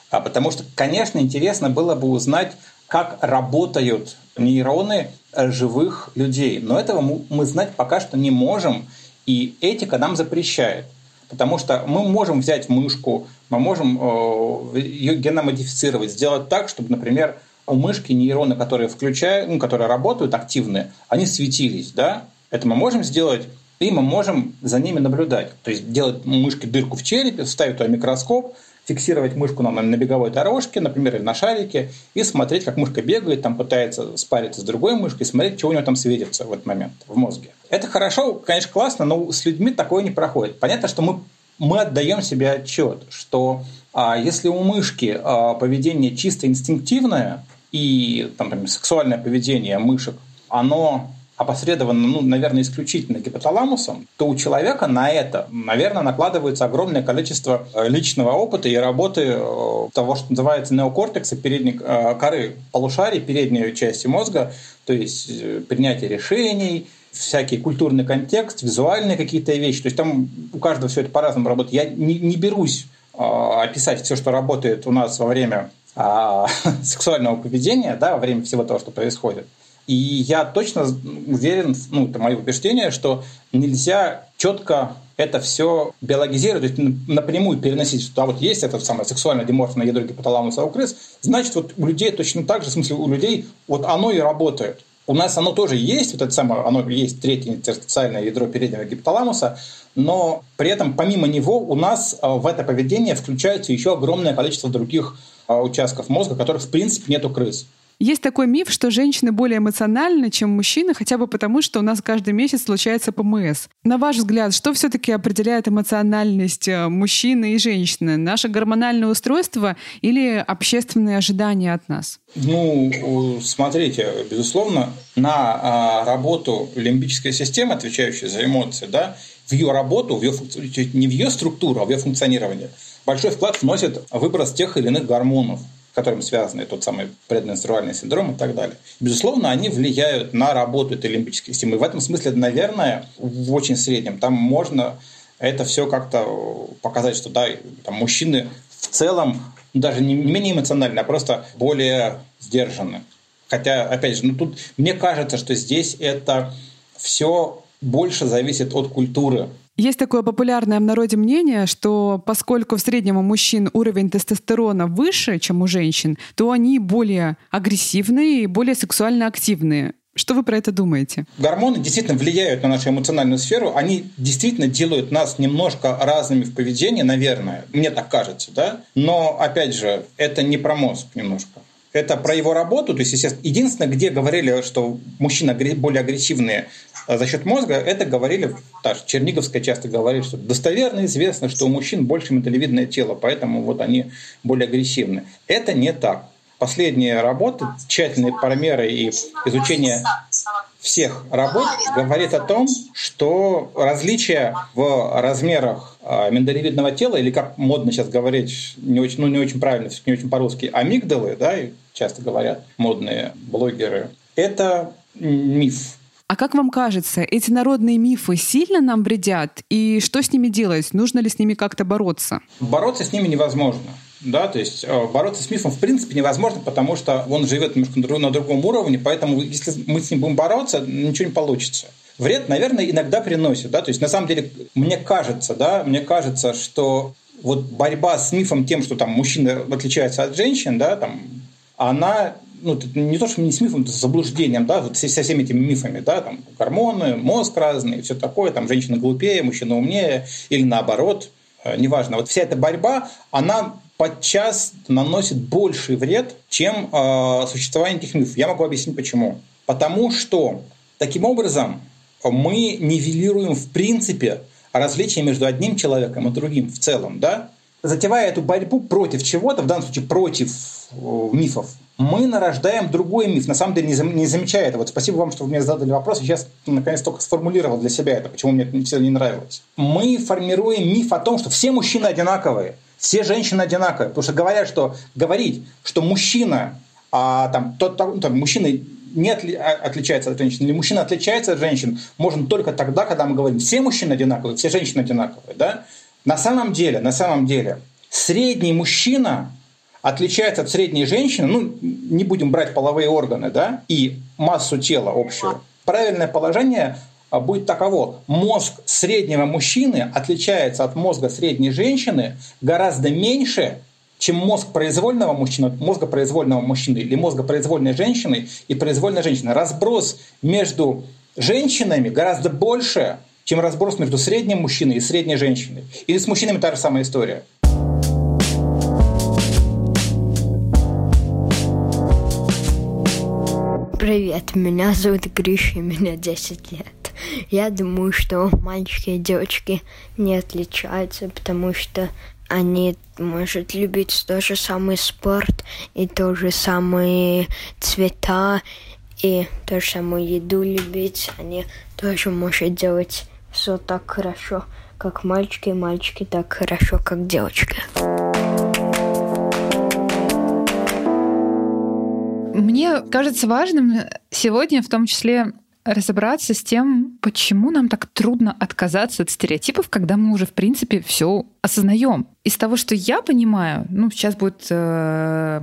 А потому что, конечно, интересно было бы узнать, как работают нейроны живых людей. Но этого мы знать пока что не можем, и этика нам запрещает. Потому что мы можем взять мышку, мы можем э, ее геномодифицировать, сделать так, чтобы, например, у мышки нейроны, которые включают, ну, которые работают активные, они светились, да? Это мы можем сделать, и мы можем за ними наблюдать. То есть делать мышке дырку в черепе, ставить туда микроскоп, фиксировать мышку на, на беговой дорожке, например, или на шарике, и смотреть, как мышка бегает, там пытается спариться с другой мышкой, смотреть, что у нее там светится в этот момент в мозге. Это хорошо, конечно, классно, но с людьми такое не проходит. Понятно, что мы, мы отдаем себе отчет, что а, если у мышки а, поведение чисто инстинктивное, и там, там, сексуальное поведение мышек, оно опосредованно, ну, наверное, исключительно гипоталамусом, то у человека на это, наверное, накладывается огромное количество э, личного опыта и работы э, того, что называется неокортекса, передней э, коры полушарий, передней части мозга, то есть принятие решений, всякий культурный контекст, визуальные какие-то вещи. То есть там у каждого все это по-разному работает. Я не, не берусь описать все, что работает у нас во время а, сексуального поведения, да, во время всего того, что происходит. И я точно уверен, ну, это мое убеждение, что нельзя четко это все биологизировать, то есть напрямую переносить, что а вот есть это самое сексуальное диморфное ядро гипоталамуса у крыс, значит, вот у людей точно так же, в смысле, у людей вот оно и работает. У нас оно тоже есть, вот это самое, оно есть третье интерстициальное ядро переднего гипоталамуса, но при этом помимо него у нас а, в это поведение включается еще огромное количество других участков мозга, которых в принципе нет у крыс. Есть такой миф, что женщины более эмоциональны, чем мужчины, хотя бы потому, что у нас каждый месяц случается ПМС. На ваш взгляд, что все-таки определяет эмоциональность э, мужчины и женщины? Наше гормональное устройство или общественные ожидания от нас? Ну, смотрите, безусловно, на а, работу лимбической системы, отвечающей за эмоции, да, в ее работу, в ее, не в ее структуру, а в ее функционирование, большой вклад вносит выброс тех или иных гормонов которым связаны тот самый предменструальный синдром и так далее. Безусловно, они влияют на работу этой лимбической системы. В этом смысле, наверное, в очень среднем, там можно это все как-то показать, что да, там мужчины в целом даже не менее эмоциональны, а просто более сдержаны. Хотя, опять же, ну тут мне кажется, что здесь это все больше зависит от культуры есть такое популярное в народе мнение, что поскольку в среднем у мужчин уровень тестостерона выше, чем у женщин, то они более агрессивные и более сексуально активные. Что вы про это думаете? Гормоны действительно влияют на нашу эмоциональную сферу. Они действительно делают нас немножко разными в поведении, наверное. Мне так кажется, да? Но, опять же, это не про мозг немножко это про его работу. То есть, единственное, где говорили, что мужчины более агрессивные а, за счет мозга, это говорили, так, Черниговская часто говорит, что достоверно известно, что у мужчин больше миндалевидное тело, поэтому вот они более агрессивны. Это не так. Последние работы, тщательные промеры и изучение всех работ говорит о том, что различия в размерах а, миндалевидного тела, или как модно сейчас говорить, не очень, ну, не очень правильно, не очень по-русски, амигдалы, да, часто говорят модные блогеры, это миф. А как вам кажется, эти народные мифы сильно нам вредят? И что с ними делать? Нужно ли с ними как-то бороться? Бороться с ними невозможно. Да, то есть э, бороться с мифом в принципе невозможно, потому что он живет немножко на другом уровне, поэтому если мы с ним будем бороться, ничего не получится. Вред, наверное, иногда приносит, да, то есть на самом деле мне кажется, да, мне кажется, что вот борьба с мифом тем, что там мужчина отличается от женщин, да, там, она ну, не то, что не с мифом, это с заблуждением, да, вот со всеми этими мифами, да, там гормоны, мозг разный, все такое, там женщина глупее, мужчина умнее, или наоборот, э, неважно. Вот вся эта борьба, она подчас наносит больший вред, чем э, существование этих мифов. Я могу объяснить почему. Потому что таким образом мы нивелируем в принципе различия между одним человеком и другим в целом, да? Затевая эту борьбу против чего-то, в данном случае против э, мифов, мы нарождаем другой миф, на самом деле не замечая этого. Вот спасибо вам, что вы мне задали вопрос. Я сейчас наконец только сформулировал для себя это, почему мне все не нравилось. Мы формируем миф о том, что все мужчины одинаковые, все женщины одинаковые. Потому что говорят, что говорить, что мужчина, а, там, тот, там, мужчины не отли, а, отличается от женщин, или мужчина отличается от женщин, можно только тогда, когда мы говорим, все мужчины одинаковые, все женщины одинаковые. Да? На самом деле, на самом деле, средний мужчина отличается от средней женщины, ну, не будем брать половые органы, да, и массу тела общую. Правильное положение будет таково. Мозг среднего мужчины отличается от мозга средней женщины гораздо меньше, чем мозг произвольного мужчины, мозга произвольного мужчины или мозга произвольной женщины и произвольной женщины. Разброс между женщинами гораздо больше, чем разброс между средним мужчиной и средней женщиной. Или с мужчинами та же самая история. Привет, меня зовут Гриша, мне 10 лет. Я думаю, что мальчики и девочки не отличаются, потому что они, может, любить тот же самый спорт и то же самые цвета и ту же самую еду любить. Они тоже могут делать все так хорошо, как мальчики, и мальчики так хорошо, как девочки. Мне кажется важным сегодня в том числе разобраться с тем, почему нам так трудно отказаться от стереотипов, когда мы уже, в принципе, все осознаем. Из того, что я понимаю, ну, сейчас будет э,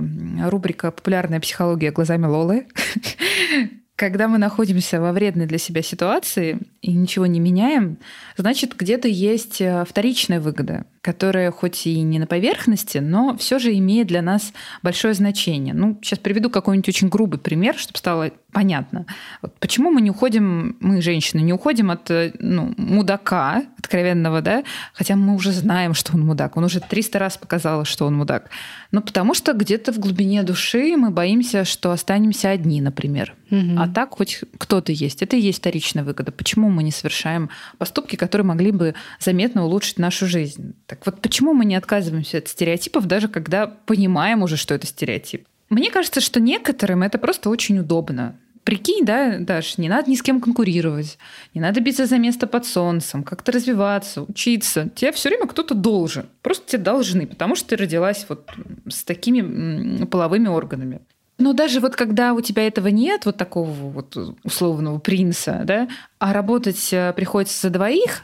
рубрика «Популярная психология глазами Лолы», когда мы находимся во вредной для себя ситуации и ничего не меняем, значит, где-то есть э, вторичная выгода которая хоть и не на поверхности, но все же имеет для нас большое значение. Ну, сейчас приведу какой-нибудь очень грубый пример, чтобы стало понятно. Вот почему мы не уходим, мы, женщины, не уходим от э, ну, мудака откровенного, да, хотя мы уже знаем, что он мудак. Он уже 300 раз показал, что он мудак. Но потому что где-то в глубине души мы боимся, что останемся одни, например. Угу. А так хоть кто-то есть. Это и есть вторичная выгода. Почему мы не совершаем поступки, которые могли бы заметно улучшить нашу жизнь? Так вот почему мы не отказываемся от стереотипов, даже когда понимаем уже, что это стереотип? Мне кажется, что некоторым это просто очень удобно. Прикинь, да, Даш, не надо ни с кем конкурировать, не надо биться за место под солнцем, как-то развиваться, учиться. Тебе все время кто-то должен. Просто тебе должны, потому что ты родилась вот с такими половыми органами. Но даже вот когда у тебя этого нет, вот такого вот условного принца, да, а работать э, приходится за двоих,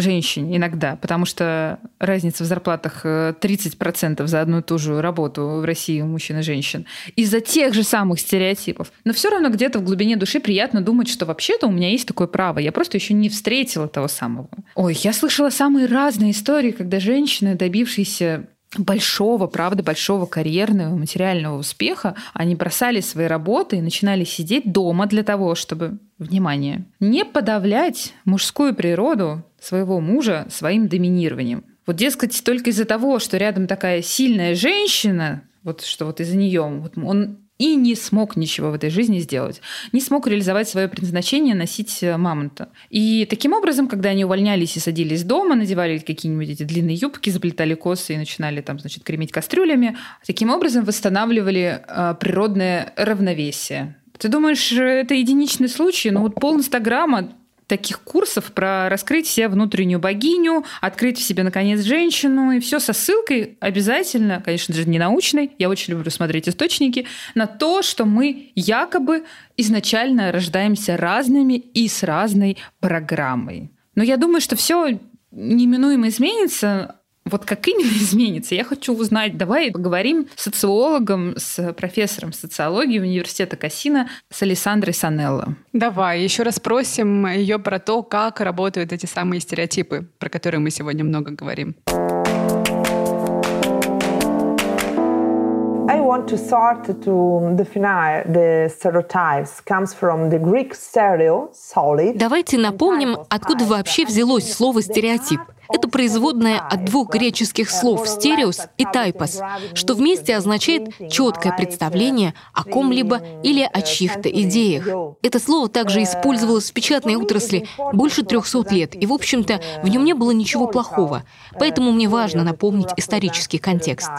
женщине иногда, потому что разница в зарплатах 30% э, за одну и ту же работу в России у мужчин и женщин, из-за тех же самых стереотипов. Но все равно где-то в глубине души приятно думать, что вообще-то у меня есть такое право. Я просто еще не встретила того самого. Ой, я слышала самые разные истории, когда женщины, добившиеся большого, правда, большого карьерного, материального успеха, они бросали свои работы и начинали сидеть дома для того, чтобы, внимание, не подавлять мужскую природу своего мужа своим доминированием. Вот, дескать, только из-за того, что рядом такая сильная женщина, вот что вот из-за нее вот он и не смог ничего в этой жизни сделать. Не смог реализовать свое предназначение носить э, мамонта. И таким образом, когда они увольнялись и садились дома, надевали какие-нибудь эти длинные юбки, заплетали косы и начинали там, значит, кремить кастрюлями, таким образом восстанавливали э, природное равновесие. Ты думаешь, это единичный случай? Ну вот пол Инстаграма таких курсов про раскрыть себе внутреннюю богиню, открыть в себе, наконец, женщину, и все со ссылкой обязательно, конечно же, не научной, я очень люблю смотреть источники, на то, что мы якобы изначально рождаемся разными и с разной программой. Но я думаю, что все неминуемо изменится, вот как именно изменится, я хочу узнать. Давай поговорим с социологом, с профессором социологии университета Кассина, с Александрой Санелло. Давай, еще раз спросим ее про то, как работают эти самые стереотипы, про которые мы сегодня много говорим. I want to start to define the stereotypes comes from the Greek stereo, solid. Давайте напомним, откуда вообще взялось слово «стереотип». Это производное от двух греческих слов «стереос» и «тайпос», что вместе означает четкое представление о ком-либо или о чьих-то идеях. Это слово также использовалось в печатной отрасли больше 300 лет, и, в общем-то, в нем не было ничего плохого. Поэтому мне важно напомнить исторический контекст.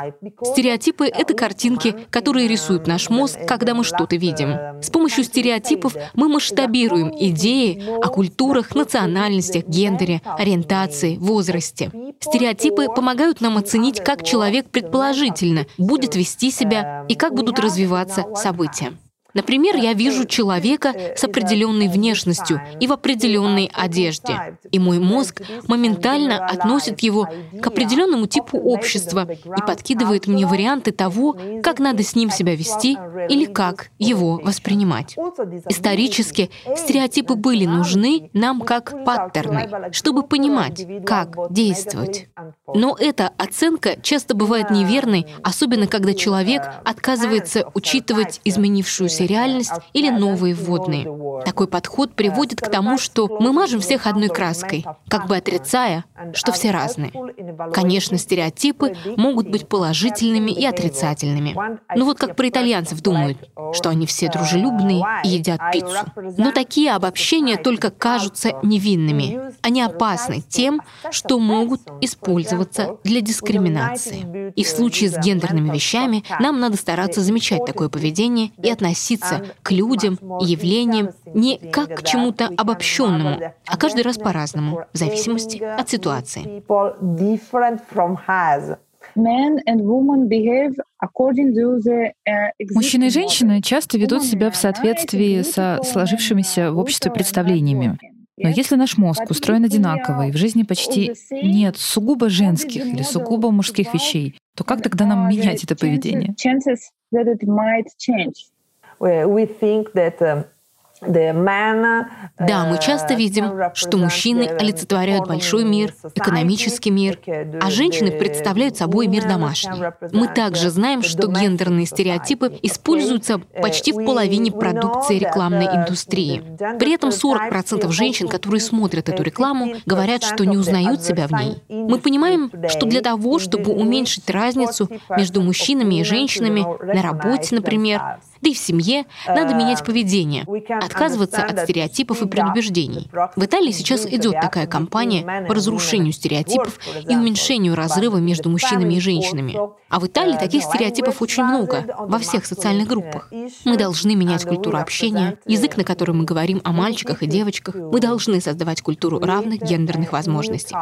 Стереотипы — это картинки, которые рисуют наш мозг, когда мы что-то видим. С помощью стереотипов мы масштабируем идеи о культурах, национальностях, гендере, ориентации, возрасте, возрасте. Стереотипы помогают нам оценить, как человек предположительно будет вести себя и как будут развиваться события. Например, я вижу человека с определенной внешностью и в определенной одежде, и мой мозг моментально относит его к определенному типу общества и подкидывает мне варианты того, как надо с ним себя вести или как его воспринимать. Исторически стереотипы были нужны нам как паттерны, чтобы понимать, как действовать. Но эта оценка часто бывает неверной, особенно когда человек отказывается учитывать изменившуюся меняющаяся реальность или новые вводные. Такой подход приводит к тому, что мы мажем всех одной краской, как бы отрицая, что все разные. Конечно, стереотипы могут быть положительными и отрицательными. Ну вот как про итальянцев думают, что они все дружелюбные и едят пиццу. Но такие обобщения только кажутся невинными. Они опасны тем, что могут использоваться для дискриминации. И в случае с гендерными вещами нам надо стараться замечать такое поведение и относиться относиться к людям явлениям не как к чему-то обобщенному, а каждый раз по-разному, в зависимости от ситуации. Мужчины и женщины часто ведут себя в соответствии со сложившимися в обществе представлениями. Но если наш мозг устроен одинаково, и в жизни почти нет сугубо женских или сугубо мужских вещей, то как тогда нам менять это поведение? We think that um, Да, мы часто видим, что мужчины олицетворяют большой мир, экономический мир, а женщины представляют собой мир домашний. Мы также знаем, что гендерные стереотипы используются почти в половине продукции рекламной индустрии. При этом 40% женщин, которые смотрят эту рекламу, говорят, что не узнают себя в ней. Мы понимаем, что для того, чтобы уменьшить разницу между мужчинами и женщинами на работе, например, да и в семье, надо менять поведение, отказываться от стереотипов и предубеждений. В Италии сейчас идет такая кампания по разрушению стереотипов и уменьшению разрыва между мужчинами и женщинами. А в Италии таких стереотипов очень много, во всех социальных группах. Мы должны менять культуру общения, язык, на котором мы говорим о мальчиках и девочках. Мы должны создавать культуру равных гендерных возможностей.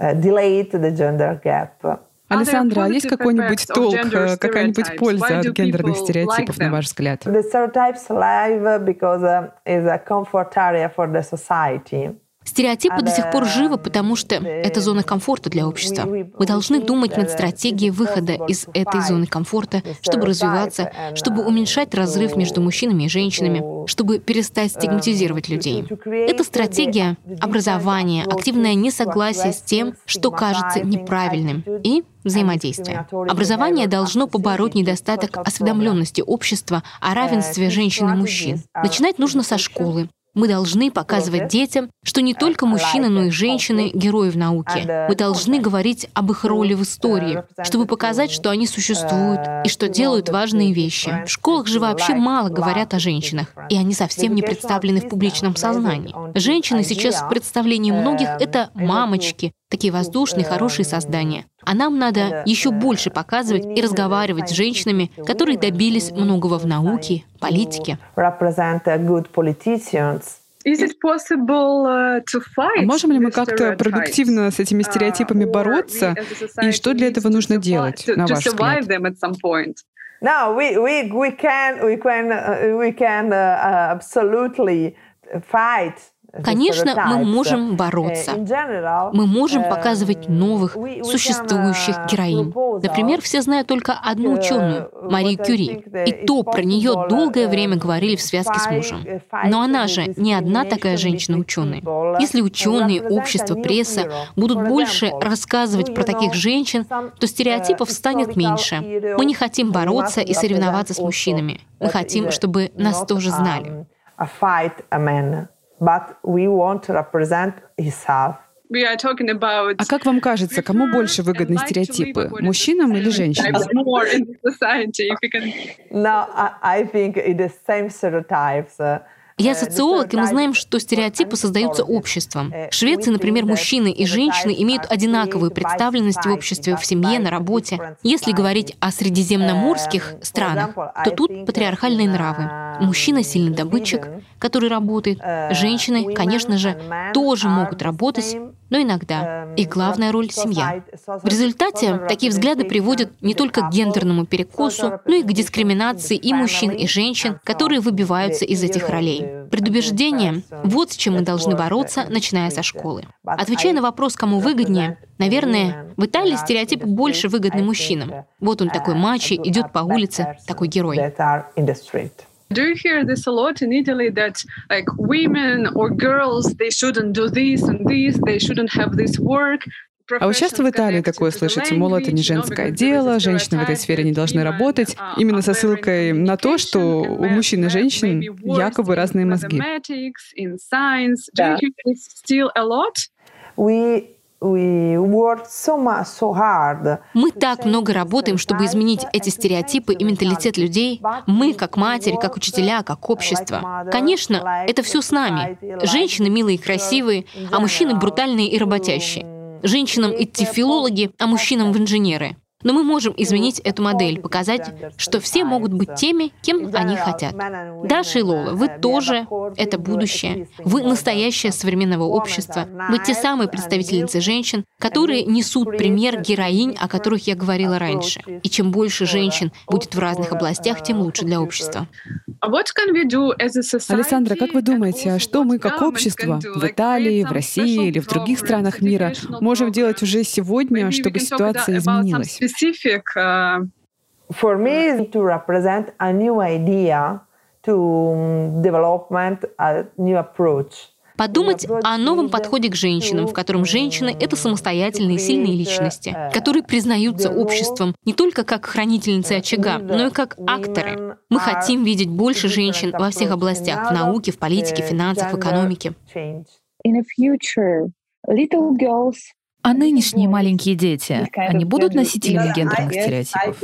delayed the gender gap. Александра, а есть какой-нибудь толк, э, какая-нибудь польза от гендерных стереотипов, на ваш взгляд? The stereotypes live because uh, it's a comfort area for the society. Стереотипы до сих пор живы, потому что это зона комфорта для общества. Мы должны думать над стратегией выхода из этой зоны комфорта, чтобы развиваться, чтобы уменьшать разрыв между мужчинами и женщинами, чтобы перестать стигматизировать людей. Это стратегия образования, активное несогласие с тем, что кажется неправильным, и взаимодействие. Образование должно побороть недостаток осведомленности общества о равенстве женщин и мужчин. Начинать нужно со школы, мы должны показывать детям, что не только мужчины, но и женщины — герои в науке. Мы должны говорить об их роли в истории, чтобы показать, что они существуют и что делают важные вещи. В школах же вообще мало говорят о женщинах, и они совсем не представлены в публичном сознании. Женщины сейчас в представлении многих — это мамочки, такие воздушные, хорошие создания. А нам надо еще больше показывать и разговаривать с женщинами, которые добились многого в науке, политике. Uh, а можем ли мы как-то продуктивно с этими uh, стереотипами бороться? И что для этого нужно делать, на ваш взгляд? No, we, we, we can, we can, uh, we can uh, absolutely fight Конечно, мы можем бороться. Мы можем показывать новых, существующих героинь. Например, все знают только одну ученую, Марию Кюри. И то про нее долгое время говорили в связке с мужем. Но она же не одна такая женщина-ученая. Если ученые, общество, пресса будут больше рассказывать про таких женщин, то стереотипов станет меньше. Мы не хотим бороться и соревноваться с мужчинами. Мы хотим, чтобы нас тоже знали but we want to represent himself. А как вам кажется, кому больше выгодны стереотипы, мужчинам или женщинам? No, I think it is same stereotypes. Я социолог, и мы знаем, что стереотипы создаются обществом. В Швеции, например, мужчины и женщины имеют одинаковую представленность в обществе, в семье, на работе. Если говорить о средиземноморских странах, то тут патриархальные нравы. Мужчина сильный добытчик, который работает. Женщины, конечно же, тоже могут работать, но иногда. И главная роль — семья. В результате такие взгляды приводят не только к гендерному перекосу, но и к дискриминации и мужчин, и женщин, которые выбиваются из этих ролей. Предубеждение — вот с чем мы должны бороться, начиная со школы. Отвечая на вопрос, кому выгоднее, наверное, в Италии стереотипы больше выгодны мужчинам. Вот он такой мачо, идет по улице, такой герой. Do you hear this a lot in Italy that like women or girls they shouldn't do this and this, they shouldn't have this work? А вы часто в Италии такое слышите, мол, это не женское дело, женщины в этой сфере не должны работать, именно со ссылкой на то, что у мужчин и женщин якобы разные мозги. Мы так много работаем, чтобы изменить эти стереотипы и менталитет людей. Мы, как матери, как учителя, как общество. Конечно, это все с нами. Женщины милые и красивые, а мужчины брутальные и работящие женщинам идти в филологи, а мужчинам в инженеры. Но мы можем изменить эту модель, показать, что все могут быть теми, кем они хотят. Даша и Лола, вы тоже это будущее. Вы настоящее современного общества. Вы те самые представительницы женщин, которые несут пример героинь, о которых я говорила раньше. И чем больше женщин будет в разных областях, тем лучше для общества. Александра, как вы думаете, а что мы как общество в Италии, в России или в других странах мира можем делать уже сегодня, чтобы ситуация изменилась? Specific uh, for me to represent a new idea to um, development a new approach Подумать о новом подходе к женщинам, в котором женщины — это самостоятельные сильные личности, которые признаются обществом не только как хранительницы очага, но и как акторы. Мы хотим видеть больше женщин во всех областях — в науке, в политике, финансах, в экономике. In the future, little girls а нынешние маленькие дети, они будут носителями гендерных стереотипов?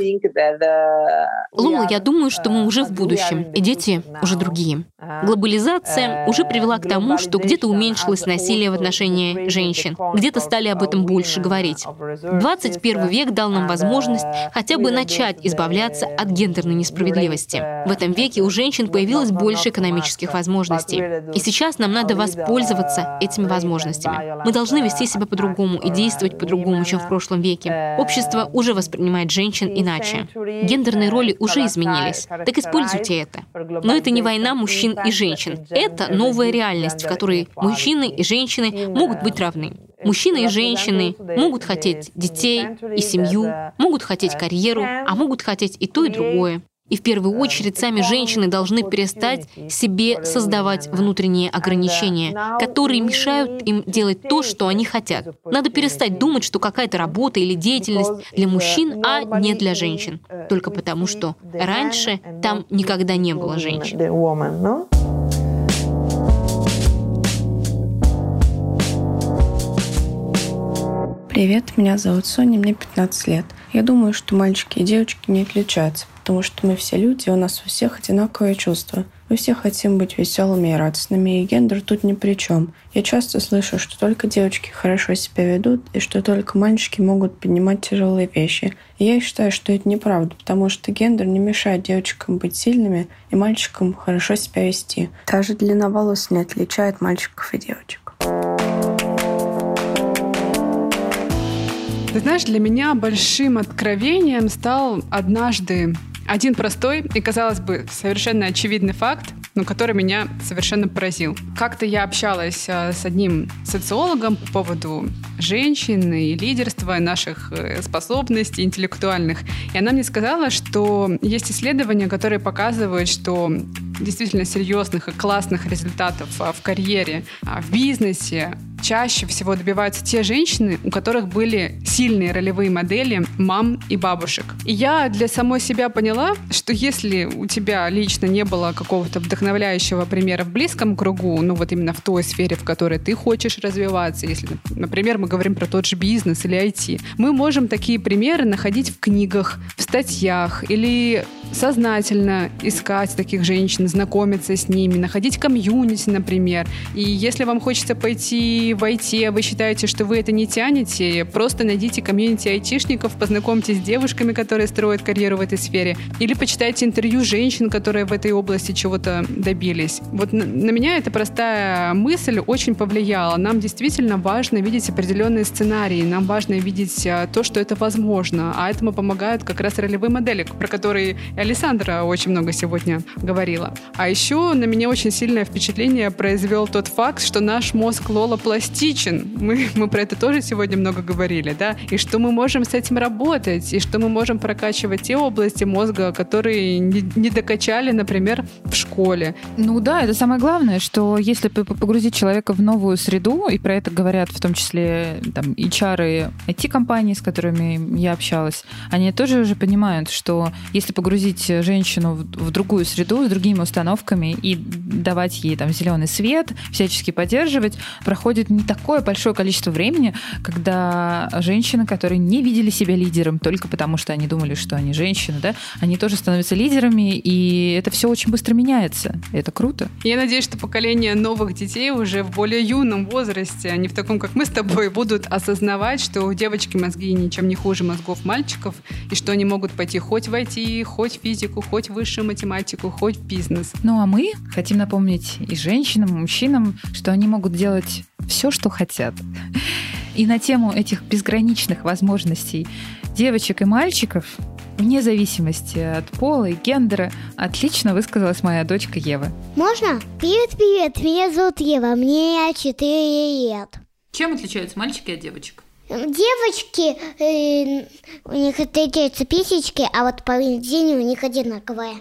Лула, я думаю, что мы уже в будущем, и дети уже другие. Глобализация уже привела к тому, что где-то уменьшилось насилие в отношении женщин, где-то стали об этом больше говорить. 21 век дал нам возможность хотя бы начать избавляться от гендерной несправедливости. В этом веке у женщин появилось больше экономических возможностей. И сейчас нам надо воспользоваться этими возможностями. Мы должны вести себя по-другому и действовать по-другому, чем в прошлом веке. Общество уже воспринимает женщин иначе. Гендерные роли уже изменились. Так используйте это. Но это не война мужчин и женщин. Это новая реальность, в которой мужчины и женщины могут быть равны. Мужчины и женщины могут хотеть детей и семью, могут хотеть карьеру, а могут хотеть и то, и другое. И в первую очередь сами женщины должны перестать себе создавать внутренние ограничения, которые мешают им делать то, что они хотят. Надо перестать думать, что какая-то работа или деятельность для мужчин, а не для женщин. Только потому, что раньше там никогда не было женщин. Привет, меня зовут Соня, мне 15 лет. Я думаю, что мальчики и девочки не отличаются, потому что мы все люди, у нас у всех одинаковые чувства. Мы все хотим быть веселыми и радостными, и гендер тут ни при чем. Я часто слышу, что только девочки хорошо себя ведут, и что только мальчики могут поднимать тяжелые вещи. И я считаю, что это неправда, потому что гендер не мешает девочкам быть сильными и мальчикам хорошо себя вести. Даже длина волос не отличает мальчиков и девочек. Ты знаешь, для меня большим откровением стал однажды один простой и, казалось бы, совершенно очевидный факт, но который меня совершенно поразил. Как-то я общалась а, с одним социологом по поводу женщин и лидерства, наших э, способностей интеллектуальных. И она мне сказала, что есть исследования, которые показывают, что действительно серьезных и классных результатов а, в карьере, а, в бизнесе чаще всего добиваются те женщины, у которых были сильные ролевые модели мам и бабушек. И я для самой себя поняла, что если у тебя лично не было какого-то вдохновляющего примера в близком кругу, ну вот именно в той сфере, в которой ты хочешь развиваться, если, например, мы говорим про тот же бизнес или IT, мы можем такие примеры находить в книгах, в статьях или сознательно искать таких женщин, знакомиться с ними, находить комьюнити, например. И если вам хочется пойти в IT, а вы считаете, что вы это не тянете, просто найдите комьюнити айтишников, познакомьтесь с девушками, которые строят карьеру в этой сфере, или почитайте интервью женщин, которые в этой области чего-то добились. Вот на, на меня эта простая мысль очень повлияла. Нам действительно важно видеть определенные сценарии, нам важно видеть а, то, что это возможно, а этому помогают как раз ролевые модели, про которые Александра очень много сегодня говорила. А еще на меня очень сильное впечатление произвел тот факт, что наш мозг Лола пластичен. Мы, мы про это тоже сегодня много говорили, да? И что мы можем с этим работать, и что мы можем прокачивать те области мозга, которые не, не докачали, например, в школе. Ну да, это самое главное, что если погрузить человека в новую среду, и про это говорят в том числе там, HR и IT-компании, с которыми я общалась, они тоже уже понимают, что если погрузить женщину в, в другую среду с другими установками и давать ей там зеленый свет, всячески поддерживать, проходит не такое большое количество времени, когда женщины, которые не видели себя лидером только потому, что они думали, что они женщины, да, они тоже становятся лидерами, и это все очень быстро меняется. И это круто. Я надеюсь, что поколение новых детей уже в более юном возрасте, а не в таком, как мы с тобой, будут осознавать, что у девочки мозги ничем не хуже мозгов мальчиков, и что они могут пойти хоть войти, хоть физику, хоть высшую математику, хоть бизнес. Ну а мы хотим напомнить и женщинам, и мужчинам, что они могут делать все, что хотят. И на тему этих безграничных возможностей девочек и мальчиков вне зависимости от пола и гендера, отлично высказалась моя дочка Ева. Можно? Привет-привет, меня зовут Ева, мне 4 лет. Чем отличаются мальчики от девочек? Девочки, э, у них отличаются писечки, а вот поведение у них одинаковое.